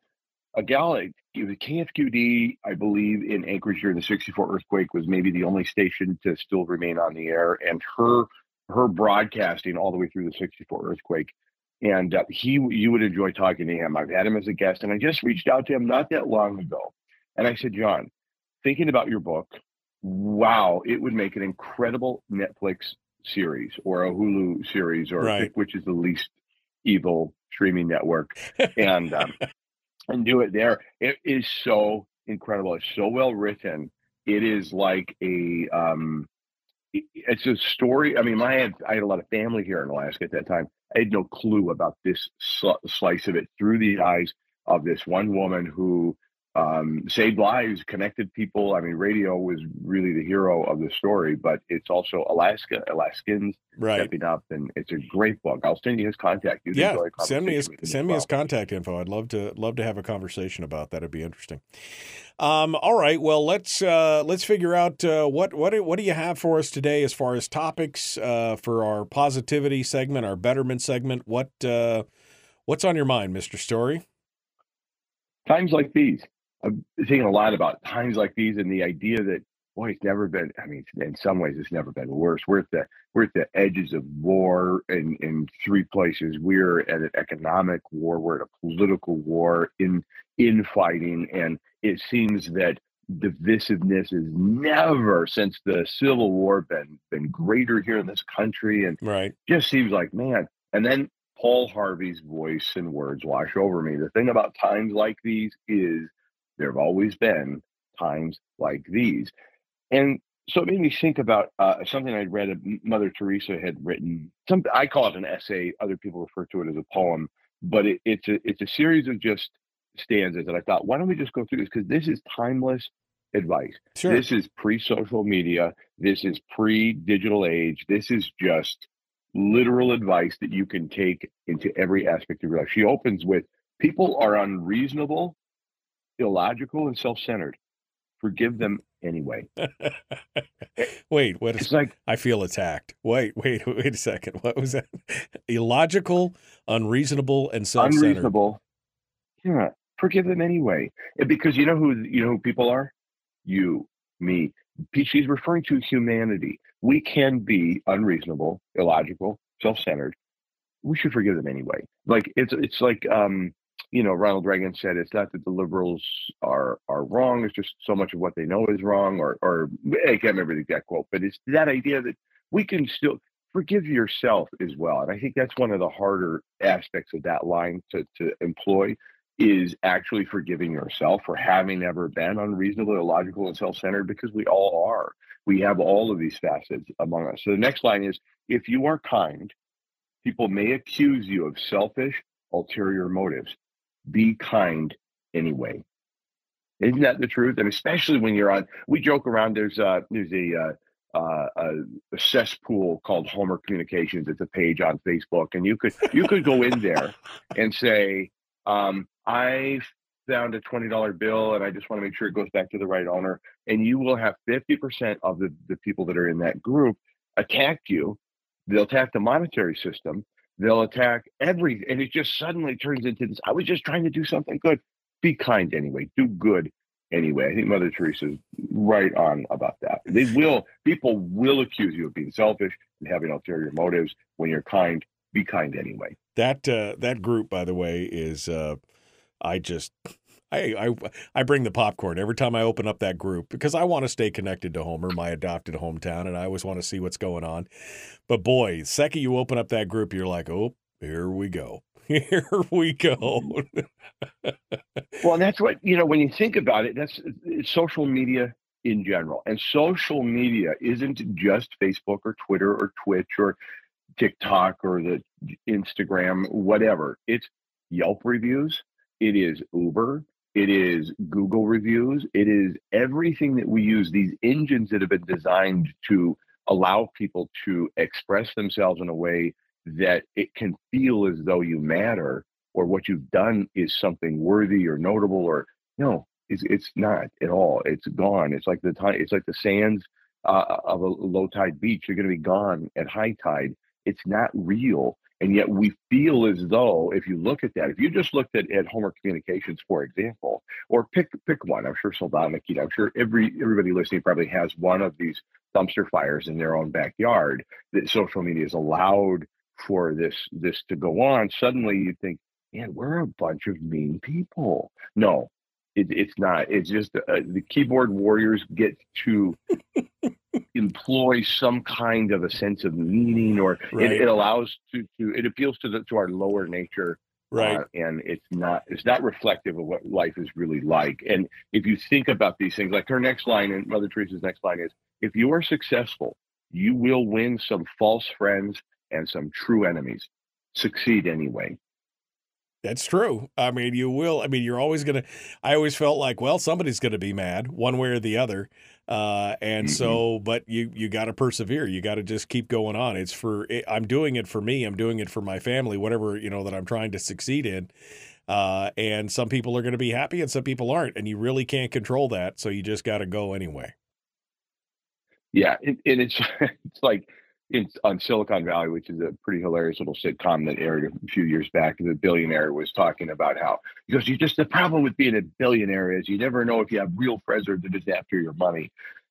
a gal. It was KFQD, I believe, in Anchorage during the '64 earthquake was maybe the only station to still remain on the air, and her her broadcasting all the way through the '64 earthquake. And uh, he, you would enjoy talking to him. I've had him as a guest, and I just reached out to him not that long ago, and I said, John, thinking about your book, wow, it would make an incredible Netflix series or a Hulu series, or Right. which is the least evil streaming network, and um, [laughs] and do it there. It is so incredible. It's so well written. It is like a um, it's a story. I mean, my had, I had a lot of family here in Alaska at that time. I had no clue about this sl- slice of it through the eyes of this one woman who um, saved lives, connected people. I mean, radio was really the hero of the story, but it's also Alaska, Alaskans right. stepping up, and it's a great book. I'll send you his contact. You'd Yeah, send me his conversation with him as send me his contact info. I'd love to love to have a conversation about that. It'd be interesting. Um, all right, well let's uh, let's figure out uh, what what do- what do you have for us today as far as topics uh, for our positivity segment, our betterment segment. What uh, what's on your mind, Mister Story? times like these. I'm thinking a lot about times like these and the idea that boy, it's never been. I mean, in some ways, it's never been worse. We're at the we're at the edges of war in in three places. We're at an economic war. We're at a political war in infighting, and it seems that divisiveness has never since the Civil War been been greater here in this country, and Right. just seems like man. And then Paul Harvey's voice and words wash over me. The thing about times like these is there have always been times like these. And so it made me think about uh, something I'd read. uh, Mother Teresa had written. Some I call it an essay. Other people refer to it as a poem, but it, it's a it's a series of just stanzas. And I thought, why don't we just go through this because this is timeless advice. Sure. This is pre-social media. This is pre-digital age. This is just literal advice that you can take into every aspect of your life. She opens with people are unreasonable, illogical, and self-centered. Forgive them anyway. [laughs] wait, what is? It's like I feel attacked. Wait, wait, [laughs] wait a second. What was that? [laughs] Illogical, unreasonable, and self-centered. unreasonable. Yeah, forgive them anyway. And because you know who you know who people are? You, me. She's referring to humanity. We can be unreasonable, illogical, self-centered. We should forgive them anyway. Like it's it's like um, you know, Ronald Reagan said it's not that the liberals are are wrong, it's just so much of what they know is wrong, or or I can't remember the exact quote, but it's that idea that we can still forgive yourself as well. And I think that's one of the harder aspects of that line to, to employ is actually forgiving yourself for having ever been unreasonable, illogical, and self-centered because we all are. We have all of these facets among us. So the next line is if you are kind, people may accuse you of selfish, ulterior motives. Be kind anyway. Isn't that the truth? And especially when you're on, we joke around. There's a there's a uh, uh, a, a cesspool called Homer Communications. It's a page on Facebook, and you could you could go in there [laughs] and say, um, I down to $20 bill and I just want to make sure it goes back to the right owner. And you will have 50% of the, the people that are in that group attack you. They'll attack the monetary system. They'll attack every, and it just suddenly turns into this. I was just trying to do something good. Be kind anyway. Do good anyway. I think Mother Teresa's right on about that. They will, people will accuse you of being selfish and having ulterior motives. When you're kind, be kind anyway. That uh, that group, by the way, is uh, I just I, I I bring the popcorn every time I open up that group because I want to stay connected to Homer, my adopted hometown, and I always want to see what's going on. But boy, second you open up that group, you're like, oh, here we go. [laughs] Here we go. well, that's what you know when you think about it. That's social media in general, and social media isn't just Facebook or Twitter or Twitch or TikTok or the Instagram, whatever. It's Yelp reviews. It is Uber. It is Google reviews. It is everything that we use, these engines that have been designed to allow people to express themselves in a way that it can feel as though you matter or what you've done is something worthy or notable or no it's, it's not at all it's gone it's like the time it's like the sands uh, of a low tide beach you're going to be gone at high tide it's not real. And yet we feel as though if you look at that, if you just looked at, at Homer Communications, for example, or pick pick one, I'm sure you know, I'm sure every everybody listening probably has one of these dumpster fires in their own backyard that social media is allowed for this this to go on. Suddenly you think, man, we're a bunch of mean people. No, it, it's not. It's just uh, the keyboard warriors get to [laughs] employ some kind of a sense of meaning, or right. it, it, allows to, to it appeals to the to our lower nature, right? Uh, and it's not it's not reflective of what life is really like. And if you think about these things, like her next line and Mother Teresa's next line is, "If you are successful, you will win some false friends and some true enemies. Succeed anyway." That's true. I mean, you will. I mean, you're always going to. I always felt like, well, somebody's going to be mad one way or the other. Uh, and mm-hmm. so, but you you got to persevere. You got to just keep going on. It's for. I'm doing it for me. I'm doing it for my family. Whatever you know that I'm trying to succeed in. Uh, and some people are going to be happy, and some people aren't, and you really can't control that. So you just got to go anyway. Yeah, and, and it's [laughs] it's like in, on Silicon Valley, which is a pretty hilarious little sitcom that aired a few years back. The billionaire was talking about how he goes, "You just the problem with being a billionaire is you never know if you have real friends or they're just after your money."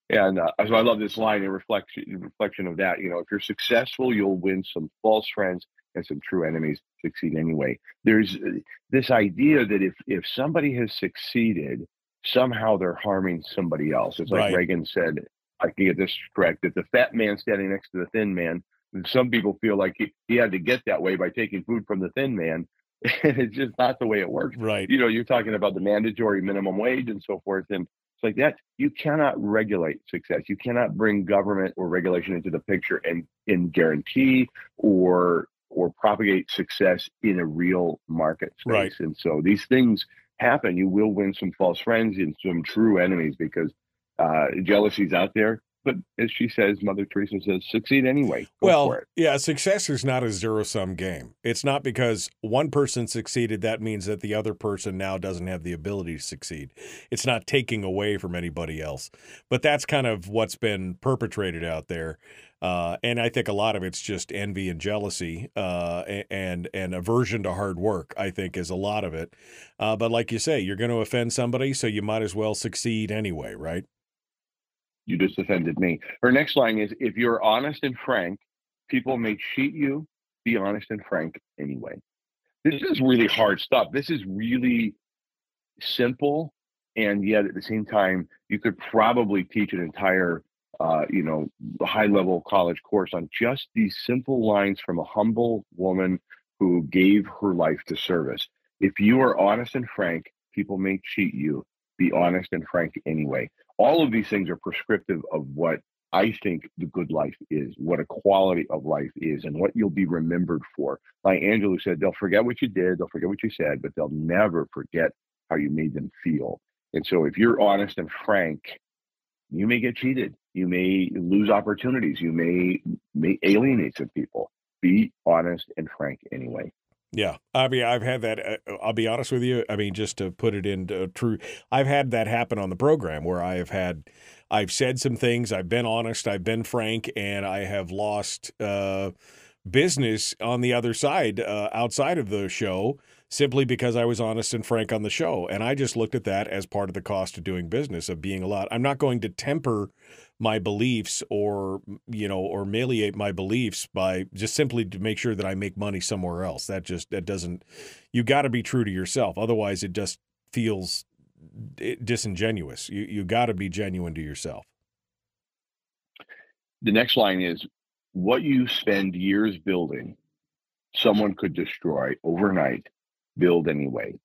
And uh, so I love this line in reflection in reflection of that. You know, if you're successful, you'll win some false friends and some true enemies. Succeed anyway. There's uh, this idea that if if somebody has succeeded, somehow they're harming somebody else. It's like right. Reagan said I can get this correct, that the fat man standing next to the thin man, some people feel like he, he had to get that way by taking food from the thin man. [laughs] And it's just not the way it works. Right. You know, you're talking about the mandatory minimum wage and so forth. And it's like that. You cannot regulate success. You cannot bring government or regulation into the picture and, and guarantee or or propagate success in a real market space. Right. And so these things happen. You will win some false friends and some true enemies because uh, jealousy's out there. But as she says, Mother Teresa says, succeed anyway. Go well, yeah, success is not a zero sum game. It's not because one person succeeded that means that the other person now doesn't have the ability to succeed. It's not taking away from anybody else. But that's kind of what's been perpetrated out there. Uh, and I think a lot of it's just envy and jealousy uh, and and aversion to hard work. I think is a lot of it. Uh, but like you say, you're going to offend somebody, so you might as well succeed anyway, right? You just offended me. Her next line is If you're honest and frank, people may cheat you. Be honest and frank anyway. This is really hard stuff. This is really simple. And yet at the same time, you could probably teach an entire, uh, you know, high level college course on just these simple lines from a humble woman who gave her life to service. If you are honest and frank, people may cheat you. Be honest and frank anyway all of these things are prescriptive of what I think the good life is, what a quality of life is, and what you'll be remembered for. Maya Angelou said, they'll forget what you did, they'll forget what you said, but they'll never forget how you made them feel. And so if you're honest and frank, you may get cheated. You may lose opportunities. You may, may alienate some people. Be honest and frank anyway. Yeah, I mean, I've had that. Uh, I'll be honest with you. I mean, just to put it into true, I've had that happen on the program where I have had, I've said some things, I've been honest, I've been frank, and I have lost uh, business on the other side, uh, outside of the show, simply because I was honest and frank on the show. And I just looked at that as part of the cost of doing business, of being a lot. I'm not going to temper my beliefs or you know or meliate my beliefs by just simply to make sure that I make money somewhere else. That just that doesn't. You got to be true to yourself, otherwise it just feels disingenuous. You you got to be genuine to yourself. The next line is what you spend years building, someone could destroy overnight. Build anyway.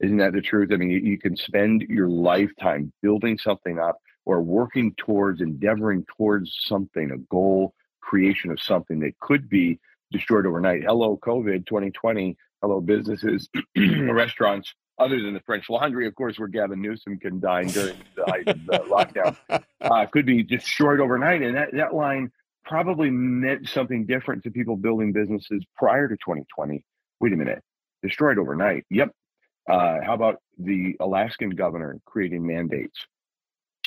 Isn't that the truth? I mean, you, you can spend your lifetime building something up or working towards, endeavoring towards something, a goal, creation of something that could be destroyed overnight. Hello, COVID 2020. Hello, businesses, [clears throat] restaurants, other than the French Laundry, of course, where Gavin Newsom can dine during the the lockdown, [laughs] uh, could be destroyed overnight. And that, that line probably meant something different to people building businesses prior to 2020. Wait a minute, destroyed overnight. Yep. Uh, how about the Alaskan governor creating mandates?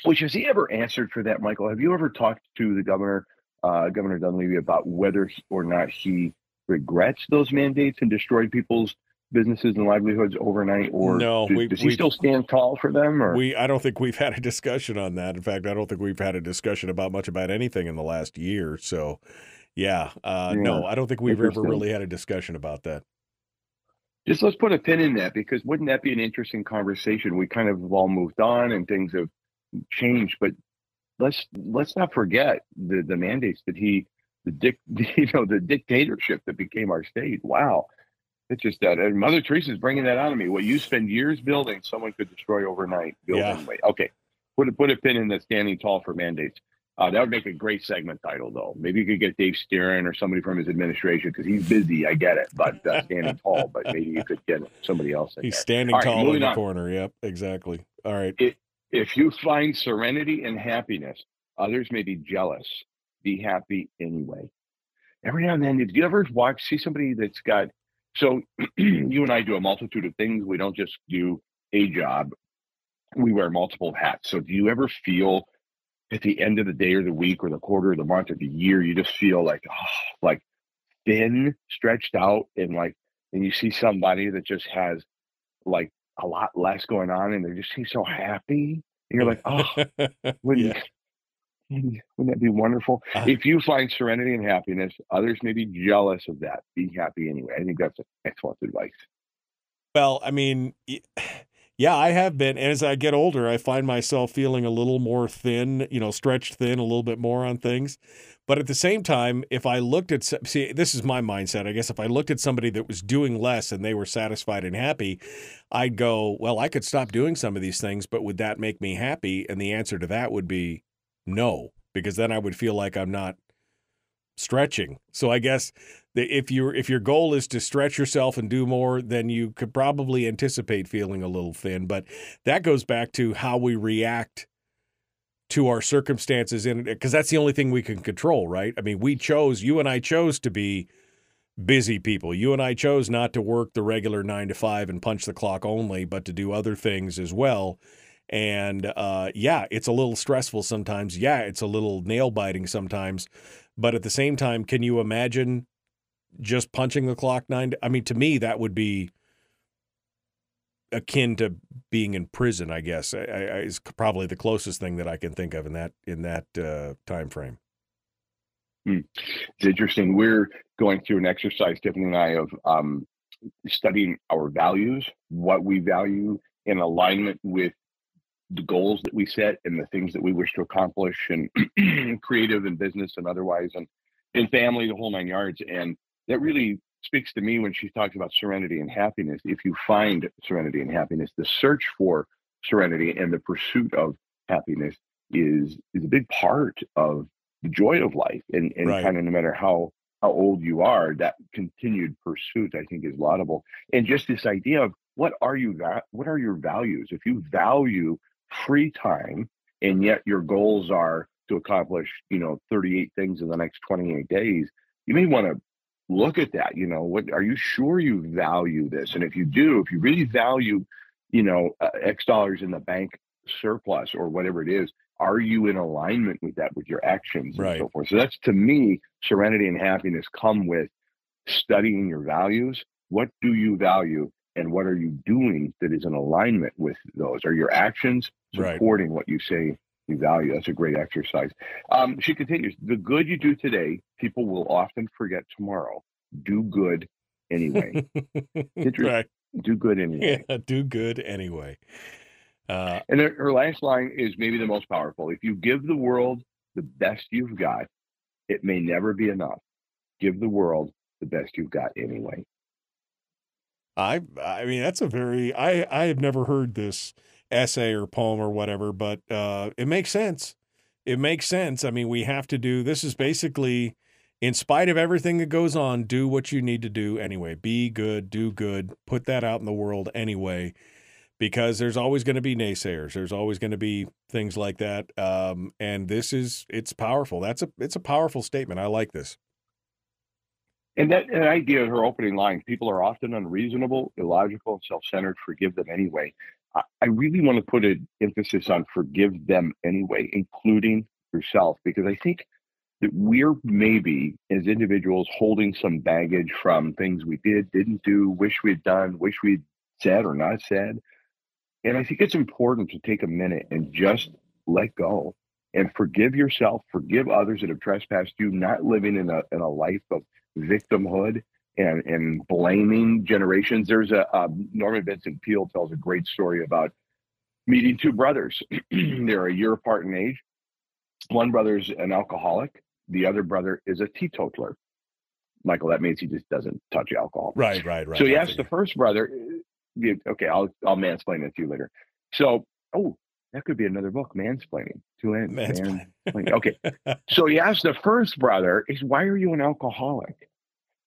Which has he ever answered for that, Michael? Have you ever talked to the governor, uh, Governor Dunleavy, about whether or not he regrets those mandates and destroyed people's businesses and livelihoods overnight, or no, does, we, does he we, still stand tall for them? Or we, I don't think we've had a discussion on that. In fact, I don't think we've had a discussion about much about anything in the last year. So, yeah, uh, yeah. no, I don't think we've ever really had a discussion about that. Just let's put a pin in that because wouldn't that be an interesting conversation? We kind of have all moved on and things have changed, but let's let's not forget the the mandates that he the dic [laughs] you know the dictatorship that became our state. Wow, it's just that and Mother Teresa's bringing that out of me. What you spend years building, someone could destroy overnight. Build yeah. Okay, put a put a pin in the standing tall for mandates. Uh, that would make a great segment title, though. Maybe you could get Dave Stieren or somebody from his administration because he's busy. I get it, but uh, [laughs] standing tall. But maybe you could get somebody else. he's standing All tall right, in the on. corner. Yep, exactly. All right. It, if you find serenity and happiness, others may be jealous. Be happy anyway. Every now and then, did you ever watch see somebody that's got? So [clears throat] you and I do a multitude of things. We don't just do a job. We wear multiple hats. So do you ever feel? at the end of the day or the week or the quarter or the month or the year, you just feel like, oh, like thin, stretched out, and like, and you see somebody that just has like a lot less going on, and they just seem so happy. And you're like, oh, [laughs] wouldn't, yeah. [laughs] wouldn't that be wonderful? Uh, if you find serenity and happiness, others may be jealous of that. Be happy anyway. I think that's excellent advice. Well, I mean, [sighs] yeah, I have been. And as I get older, I find myself feeling a little more thin, you know, stretched thin a little bit more on things. But at the same time, if I looked at, see, this is my mindset. I guess if I looked at somebody that was doing less and they were satisfied and happy, I'd go, well, I could stop doing some of these things, but would that make me happy? And the answer to that would be no, because then I would feel like I'm not stretching. So I guess if your if your goal is to stretch yourself and do more, then you could probably anticipate feeling a little thin. But that goes back to how we react to our circumstances in because that's the only thing we can control, right? I mean, we chose you and I chose to be busy people. You and I chose not to work the regular nine to five and punch the clock only, but to do other things as well. And uh, yeah, it's a little stressful sometimes. Yeah, it's a little nail biting sometimes. But at the same time, can you imagine just punching the clock nine. I mean, to me, that would be akin to being in prison. I guess I, I, is probably the closest thing that I can think of in that in that uh, time frame. Hmm. It's interesting. We're going through an exercise, Tiffany and I, of um, studying our values, what we value in alignment with the goals that we set and the things that we wish to accomplish and [clears throat] creative and business and otherwise and in family the whole nine yards and that really speaks to me when she talks about serenity and happiness. If you find serenity and happiness, the search for serenity and the pursuit of happiness is is a big part of the joy of life. And and right. kind of no matter how how old you are, that continued pursuit I think is laudable. And just this idea of what are you what are your values? If you value free time and yet your goals are to accomplish, you know, 38 things in the next 28 days, you may want to look at that. You know, what are you sure you value this? And if you do, if you really value, you know, uh, X dollars in the bank surplus or whatever it is, are you in alignment with that with your actions and Right. so forth? So that's to me, serenity and happiness come with studying your values. What do you value? And what are you doing that is in alignment with those? Are your actions Right. supporting what you say you value? That's a great exercise. Um, she continues The good you do today, people will often forget tomorrow. Do good anyway. [laughs] Right. Do good [laughs] anyway. Yeah, do good anyway. Uh, And her, her last line is maybe the most powerful. If you give the world the best you've got, it may never be enough. Give the world the best you've got anyway. I I mean that's a very I I have never heard this essay or poem or whatever, but uh, it makes sense. It makes sense. I mean, we have to do this is basically in spite of everything that goes on, do what you need to do anyway. Be good, do good, put that out in the world anyway. Because there's always going to be naysayers. There's always going to be things like that. Um, and this is it's powerful. That's a it's a powerful statement. I like this. And that, that idea of her opening line, people are often unreasonable, illogical, and self centered. Forgive them anyway. I, really want to put an emphasis on forgive them anyway, including yourself, because I think that we're maybe as individuals holding some baggage from things we did, didn't do, wish we'd done, wish we'd said or not said. And I think it's important to take a minute and just let go and forgive yourself, forgive others that have trespassed you, not living in a in a life of victimhood and and blaming generations. There's a um, Norman Vincent Peale tells a great story about meeting two brothers. [clears throat] They're a year apart in age. One brother's an alcoholic. The other brother is a teetotaler. Michael, that means he just doesn't touch alcohol. Right, right, right. So he I asked the first brother, uh, okay, I'll I'll mansplain it to you later. So, oh, that could be another book, mansplaining. Two ends. Mansplain. mansplaining. Okay. [laughs] So he asked the first brother, is why are you an alcoholic?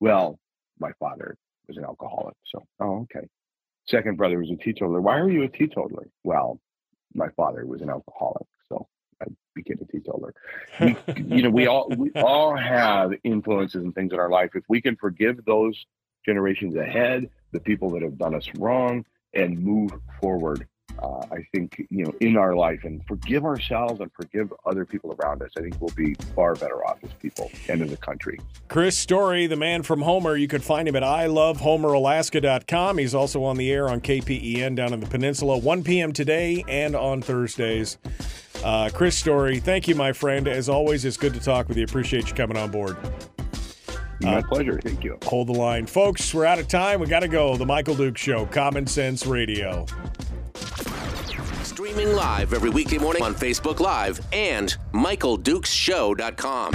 Well, my father was an alcoholic. So, oh, okay. Second brother was a teetotaler. Why are you a teetotaler? Well, my father was an alcoholic. So I became a teetotaler. We, [laughs] you know, we all we all have influences and things in our life. If we can forgive those generations ahead, the people that have done us wrong, and move forward, uh, I think you know in our life and forgive ourselves and forgive other people around us. I think we'll be far better off as people and as a country. Chris Story, the man from Homer. You can find him at ilovehomeralaska.com. He's also on the air on KPEN down in the peninsula, 1 p.m. today and on Thursdays. Uh, Chris Story, thank you, my friend. As always, it's good to talk with you. Appreciate you coming on board. My Uh, pleasure. Thank you. Hold the line. Folks, we're out of time. We got to go. The Michael Duke Show, Common Sense Radio. Streaming live every weekday morning on Facebook Live and MichaelDukesShow.com.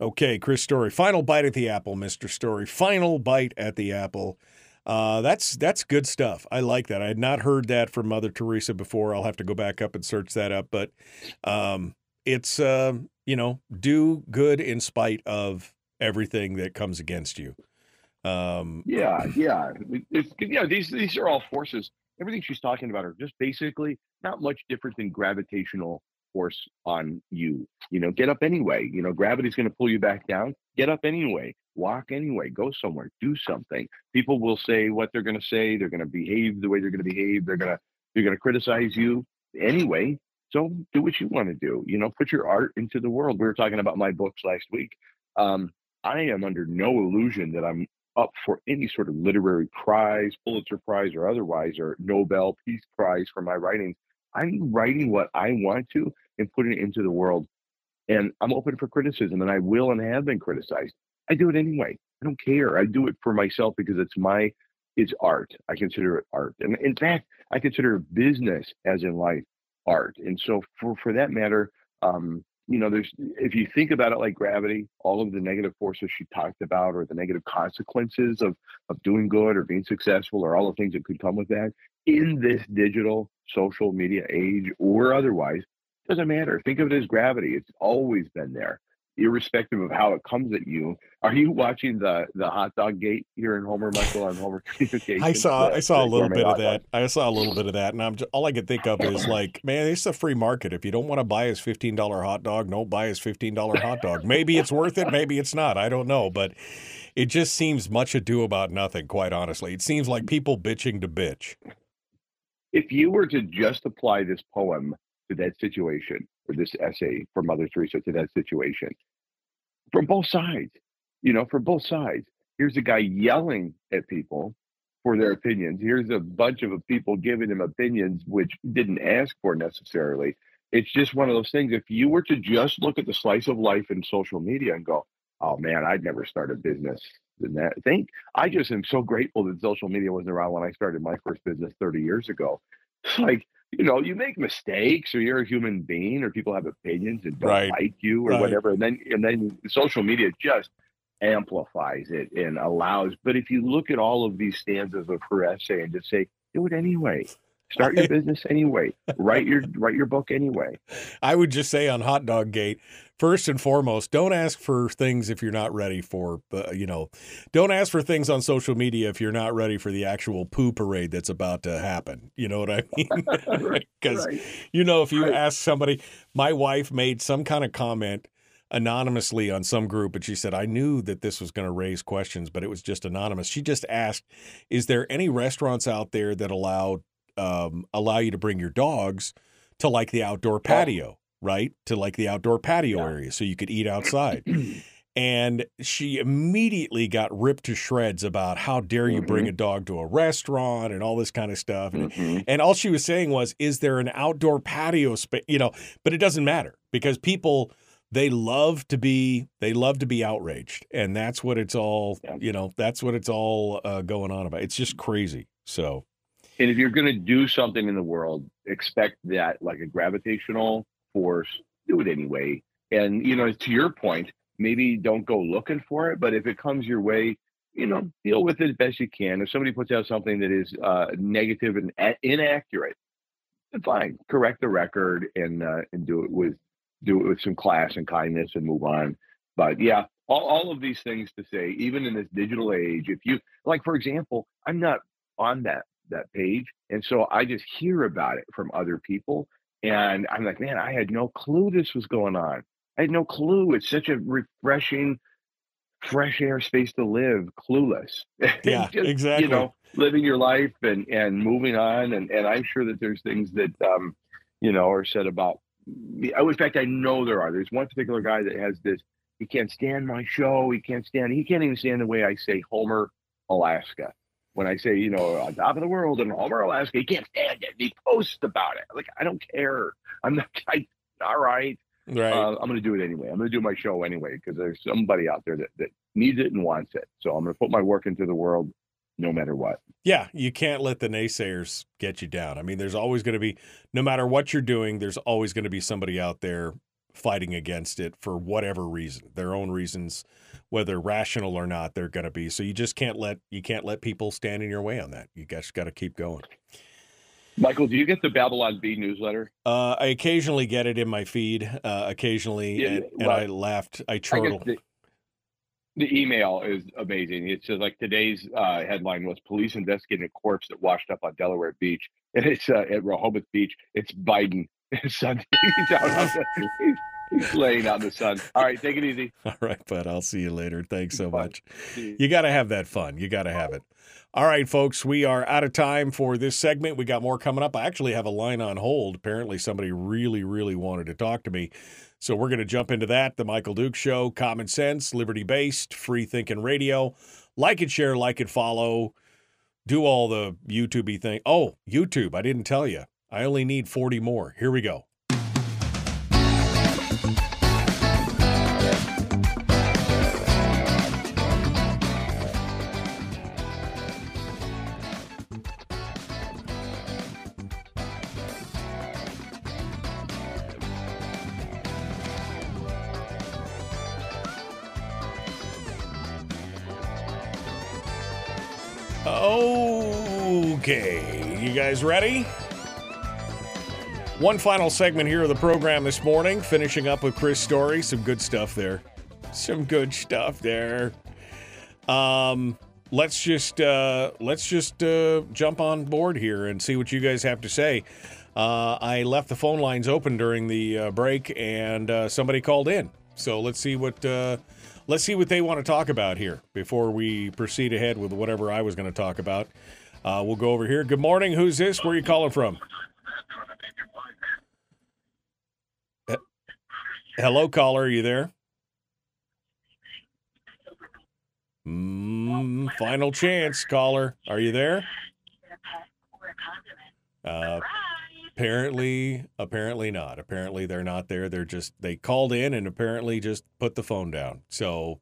Okay, Chris Story. Final bite at the apple, Mr. Story. Final bite at the apple. Uh, that's that's good stuff. I like that. I had not heard that from Mother Teresa before. I'll have to go back up and search that up. But um, it's uh, you know, do good in spite of everything that comes against you. Um, Yeah, yeah. It's, yeah, these these are all forces. Everything she's talking about are just basically not much different than gravitational force on you. You know, get up anyway. You know, gravity's going to pull you back down. Get up anyway. Walk anyway. Go somewhere. Do something. People will say what they're going to say. They're going to behave the way they're going to behave. They're going to they're going to criticize you anyway. So do what you want to do. You know, put your art into the world. We were talking about my books last week. Um, I am under no illusion that I'm up for any sort of literary prize, Pulitzer Prize or otherwise, or Nobel Peace Prize for my writings. I'm writing what I want to and putting it into the world. And I'm open for criticism, and I will and have been criticized. I do it anyway. I don't care. I do it for myself because it's my, it's art. I consider it art. And in fact, I consider business as in life art. And so for, for that matter, um, you know, there's if you think about it like gravity, all of the negative forces she talked about, or the negative consequences of of doing good or being successful, or all the things that could come with that in this digital social media age or otherwise, doesn't matter. Think of it as gravity. It's always been there. Irrespective of how it comes at you. Are you watching the the hot dog gate here in Homer, Michael, on Homer [laughs] Communications? I saw The- I saw a little bit of dog? that. I saw a little bit of that, and I'm just, all I could think of is [laughs] like, man, it's a free market. If you don't want to buy his fifteen dollar hot dog, don't buy his fifteen dollar hot dog. Maybe it's worth it, maybe it's not. I don't know, but it just seems much ado about nothing. Quite honestly, it seems like people bitching to bitch. If you were to just apply this poem to that situation, or this essay for Mother Teresa to that situation, from both sides, you know, from both sides. Here's a guy yelling at people for their opinions. Here's a bunch of people giving him opinions which didn't ask for necessarily. It's just one of those things. If you were to just look at the slice of life in social media and go, "Oh man, I'd never start a business," than that. Think I just am so grateful that social media wasn't around when I started my first business 30 years ago. It's like you know, you make mistakes, or you're a human being, or people have opinions and don't Right. like you, or Right. whatever, and then and then social media just amplifies it and allows. But if you look at all of these stanzas of her essay and just say, do it anyway. Start your business anyway. Write your write your book anyway. I would just say on Hot Dog Gate, first and foremost, don't ask for things if you're not ready for, uh, you know, don't ask for things on social media if you're not ready for the actual poo parade that's about to happen. You know what I [laughs] mean? [laughs] Because, Right. you know, if you ask somebody, my wife made some kind of comment anonymously on some group and she said, I knew that this was going to raise questions, but it was just anonymous. She just asked, Is there any restaurants out there that allow um, allow you to bring your dogs to like the outdoor patio, right? To like the outdoor patio area so you could eat outside. [clears throat] and she immediately got ripped to shreds about how dare you bring a dog to a restaurant and all this kind of stuff. And, Mhm. and all she was saying was, is there an outdoor patio space? You know, but it doesn't matter because people they love to be they love to be outraged and that's what it's all Yeah. you know that's what it's all uh, going on about it's just crazy so And if you're going to do something in the world, expect that like a gravitational force, do it anyway. And, you know, to your point, maybe don't go looking for it, but if it comes your way, you know, deal with it as best you can. If somebody puts out something that is uh, negative and a- inaccurate, fine, correct the record and uh, and do it with do it with some class and kindness and move on. But yeah, all, all of these things to say, even in this digital age, if you like, for example, I'm not on that that page, and so I just hear about it from other people, and I'm like, man, I had no clue this was going on. I had no clue. It's such a refreshing, fresh air space to live, clueless. [laughs] Yeah, Just, exactly. You know, living your life and and moving on, and and I'm sure that there's things that um, you know, are said about me. Oh, in fact, I know there are. There's one particular guy that has this. He can't stand my show. He can't stand. He can't even stand the way I say Homer, Alaska. When I say, you know, on top of the world in Homer, Alaska, he can't stand it. He posts about it. Like I don't care. I'm not. [laughs] I, all right. right Uh, I'm going to do it anyway. I'm going to do my show anyway because there's somebody out there that, that needs it and wants it. So I'm going to put my work into the world no matter what. Yeah, you can't let the naysayers get you down. I mean, there's always going to be, no matter what you're doing, there's always going to be somebody out there fighting against it for whatever reason, their own reasons, whether rational or not, they're going to be. So you just can't let you can't let people stand in your way on that. You guys got to keep going. Michael, do you get the Babylon Bee newsletter? Uh, I occasionally get it in my feed, uh, occasionally, Yeah, and, and I laughed. I I the, the email is amazing. It says like today's uh, headline was police investigating a corpse that washed up on Delaware Beach, and [laughs] it's uh, at Rehoboth Beach. It's Biden. Son, he's out on the, he's, he's laying out in the sun. All right, take it easy. [laughs] All right, bud. I'll see you later. Thanks so much. You got to have that fun. You got to have it. All right, folks, we are out of time for this segment. We got more coming up. I actually have a line on hold. Apparently, somebody really, really wanted to talk to me. So we're going to jump into that. The Michael Duke Show, common sense, liberty based, free thinking radio. Like it, share, like it, follow. Do all the YouTube thing. Oh, YouTube. I didn't tell you. I only need 40 more. Here we go. Okay, you guys ready? One final segment here of the program this morning, finishing up with Chris Story. Some good stuff there. Some good stuff there. Um, let's just uh, let's just uh, jump on board here and see what you guys have to say. Uh, I left the phone lines open during the uh, break, and uh, somebody called in. So let's see what uh, let's see what they want to talk about here before we proceed ahead with whatever I was going to talk about. We'll go over here. Good morning. Who's this? Where are you calling from? Uh, hello, caller. Are you there? Mm, final chance, caller. Are you there? Uh, apparently, apparently not. Apparently, they're not there. They're just they called in and apparently just put the phone down. So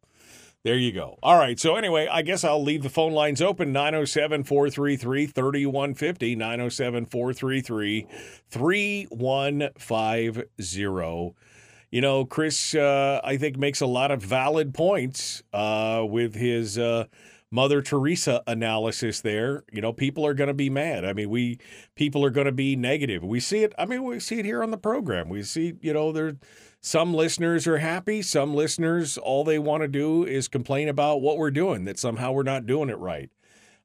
there you go. All right. So anyway, I guess I'll leave the phone lines open 907 433 3150. 907 433 3150. You know, Chris, uh, I think, makes a lot of valid points uh, with his uh, Mother Teresa analysis there. You know, people are going to be mad. I mean, we people are going to be negative. We see it. I mean, we see it here on the program. We see, you know, there some listeners are happy. Some listeners, all they want to do is complain about what we're doing, that somehow we're not doing it right.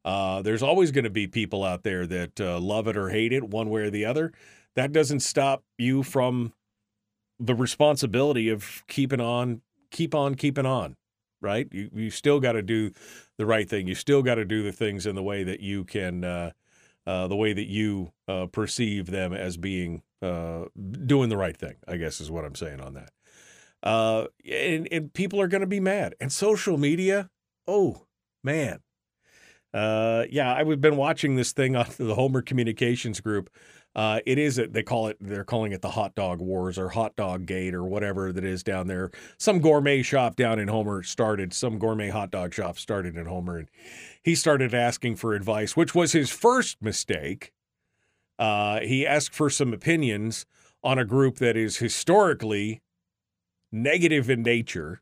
Uh, there's always going to be people out there that uh, love it or hate it, one way or the other. That doesn't stop you from the responsibility of keeping on, keep on keeping on, right? You you still got to do the right thing. You still got to do the things in the way that you can, uh, uh, the way that you uh, perceive them as being uh, doing the right thing. I guess is what I'm saying on that. Uh, and, and people are going to be mad. And social media, oh man, uh, yeah, I've been watching this thing on [laughs] the Homer Communications Group. Uh, it is they call it they're calling it the hot dog wars or hot dog gate or whatever that is down there. Some gourmet shop down in Homer started some gourmet hot dog shop started in Homer, and he started asking for advice, which was his first mistake. Uh, he asked for some opinions on a group that is historically negative in nature.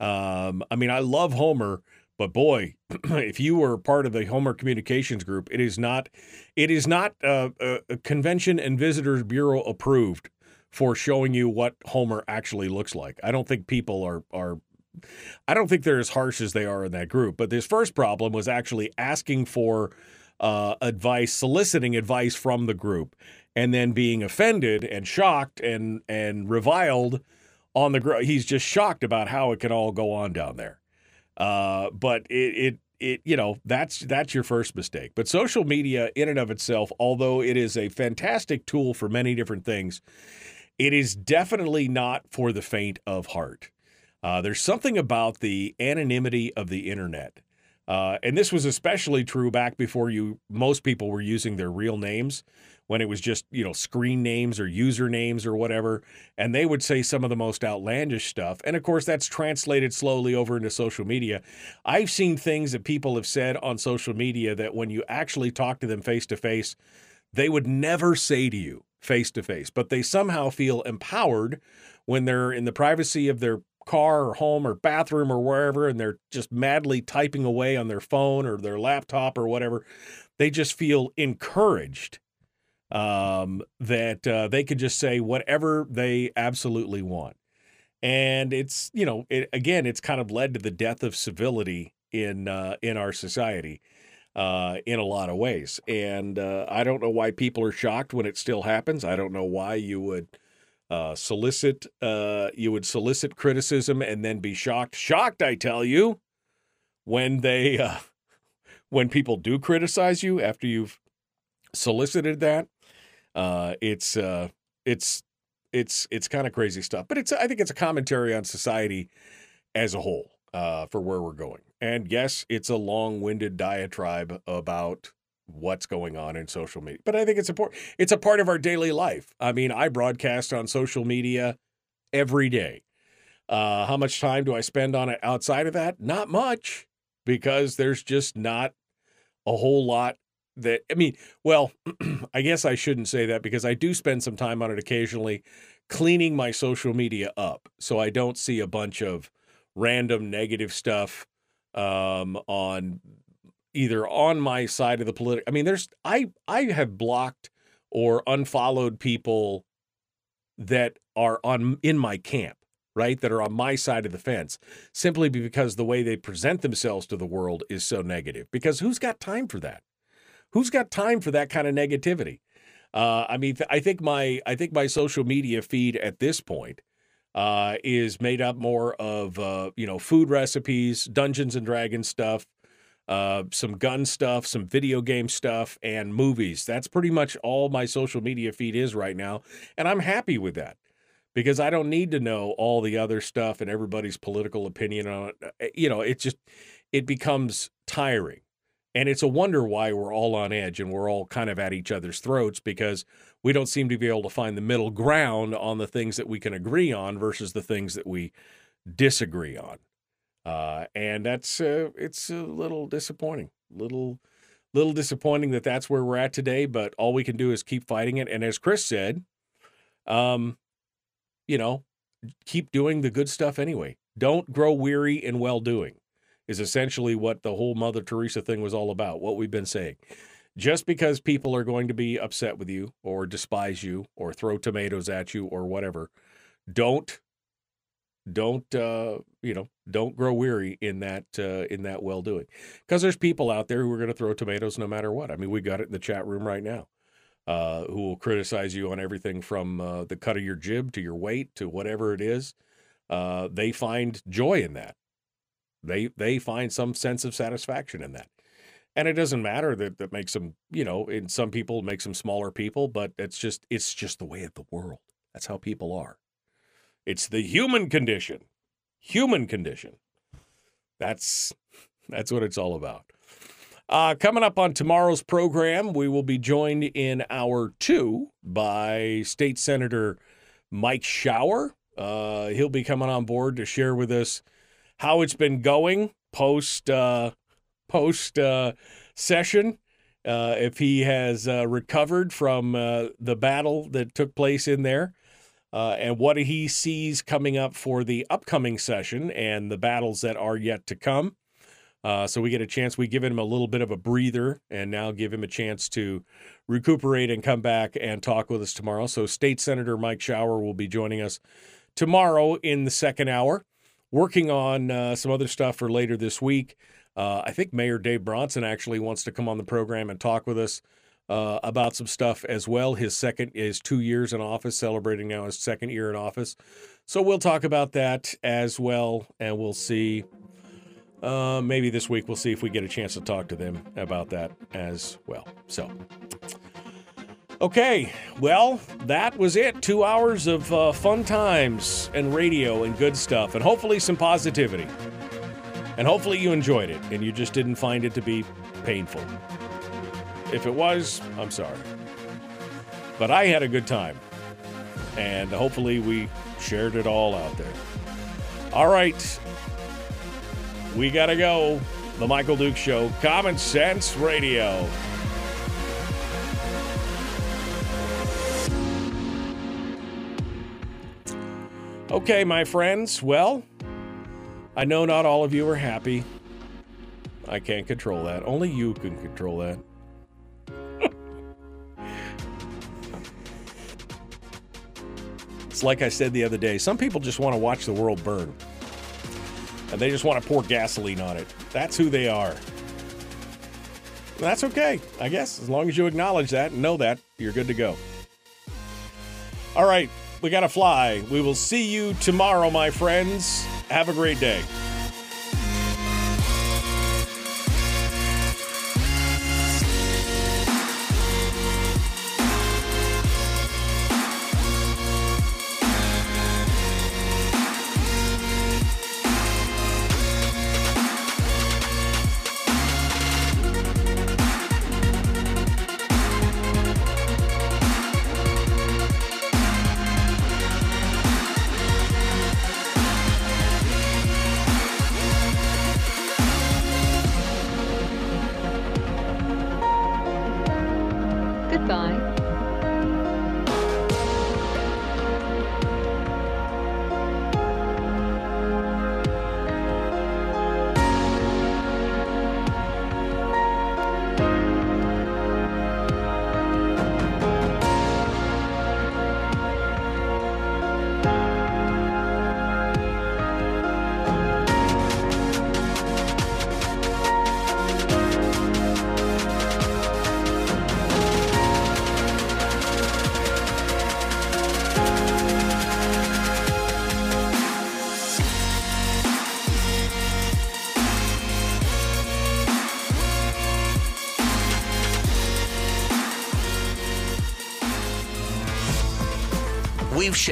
Um, I mean, I love Homer, but boy, [clears throat] if you were part of the Homer Communications Group, it is not, it is not uh, uh, Convention and Visitors Bureau approved for showing you what Homer actually looks like. I don't think people are are. I don't think they're as harsh as they are in that group. But this first problem was actually asking for uh, advice, soliciting advice from the group, and then being offended and shocked and and reviled on the group. He's just shocked about how it can all go on down there. Uh, but it, it it you know that's that's your first mistake. But social media in and of itself, although it is a fantastic tool for many different things, it is definitely not for the faint of heart. Uh, there's something about the anonymity of the internet. Uh, and this was especially true back before you most people were using their real names when it was just you know screen names or usernames or whatever and they would say some of the most outlandish stuff. And of course that's translated slowly over into social media. I've seen things that people have said on social media that when you actually talk to them face to face they would never say to you face to face but they somehow feel empowered when they're in the privacy of their car or home or bathroom or wherever and they're just madly typing away on their phone or their laptop or whatever. They just feel encouraged um, that uh, they could just say whatever they absolutely want. And it's, you know, it, again, it's kind of led to the death of civility in uh, in our society uh, in a lot of ways. And uh, I don't know why people are shocked when it still happens. I don't know why you would uh, solicit uh, you would solicit criticism and then be shocked. Shocked, I tell you, when they [laughs] when people do criticize you after you've solicited that. Uh, it's uh, it's it's it's kind of crazy stuff, but it's I think it's a commentary on society as a whole uh, for where we're going. And yes, it's a long-winded diatribe about what's going on in social media, but I think it's important. It's a part of our daily life. I mean, I broadcast on social media every day. Uh, how much time do I spend on it outside of that? Not much, because there's just not a whole lot that I mean, well, [clears throat] I guess I shouldn't say that because I do spend some time on it occasionally cleaning my social media up so I don't see a bunch of random negative stuff um, on either on my side of the political I mean there's I I have blocked or unfollowed people that are on in my camp, right? That are on my side of the fence simply because the way they present themselves to the world is so negative. Because who's got time for that? Who's got time for that kind of negativity? Uh, I mean, I think my I think my social media feed at this point uh, is made up more of uh, you know food recipes, Dungeons and Dragons stuff, uh, some gun stuff, some video game stuff, and movies. That's pretty much all my social media feed is right now, and I'm happy with that because I don't need to know all the other stuff and everybody's political opinion on it. You know, it just it becomes tiring. And it's a wonder why we're all on edge and we're all kind of at each other's throats because we don't seem to be able to find the middle ground on the things that we can agree on versus the things that we disagree on. Uh, and that's uh, it's a little disappointing, little little disappointing that that's where we're at today. But all we can do is keep fighting it. And as Chris said, um, you know, keep doing the good stuff anyway. Don't grow weary in well doing is essentially what the whole Mother Teresa thing was all about, what we've been saying. Just because people are going to be upset with you or despise you or throw tomatoes at you or whatever, don't don't uh, you know don't grow weary in that uh, in that well doing. Because there's people out there who are going to throw tomatoes no matter what. I mean we got it in the chat room right now uh, who will criticize you on everything from uh, the cut of your jib to your weight to whatever it is. Uh, they find joy in that they they find some sense of satisfaction in that. And it doesn't matter that that makes them, you know, in some people makes them smaller people, but it's just it's just the way of the world. That's how people are. It's the human condition. Human condition. That's that's what it's all about. Uh, coming up on tomorrow's program, we will be joined in hour two by State Senator Mike Shower. Uh, he'll be coming on board to share with us how it's been going post uh, post uh, session. Uh, if he has uh, recovered from uh, the battle that took place in there, uh, and what he sees coming up for the upcoming session and the battles that are yet to come. so we get a chance. We give him a little bit of a breather, and now give him a chance to recuperate and come back and talk with us tomorrow. So State Senator Mike Shower will be joining us tomorrow in the second hour working on uh, some other stuff for later this week. Uh, I think Mayor Dave Bronson actually wants to come on the program and talk with us uh, about some stuff as well. His second is two years in office, celebrating now his second year in office. So we'll talk about that as well, and we'll see. Uh, maybe this week we'll see if we get a chance to talk to them about that as well. So. Okay, well, that was it. Two hours of uh, fun times and radio and good stuff, and hopefully some positivity. And hopefully you enjoyed it and you just didn't find it to be painful. If it was, I'm sorry. But I had a good time. And hopefully we shared it all out there. All right. We got to go. The Michael Duke Show, Common Sense Radio. Okay, my friends. Well, I know not all of you are happy. I can't control that. Only you can control that. [laughs] it's like I said the other day some people just want to watch the world burn. And they just want to pour gasoline on it. That's who they are. That's okay, I guess. As long as you acknowledge that and know that, you're good to go. All right, we got to fly. We will see you tomorrow, my friends. Have a great day.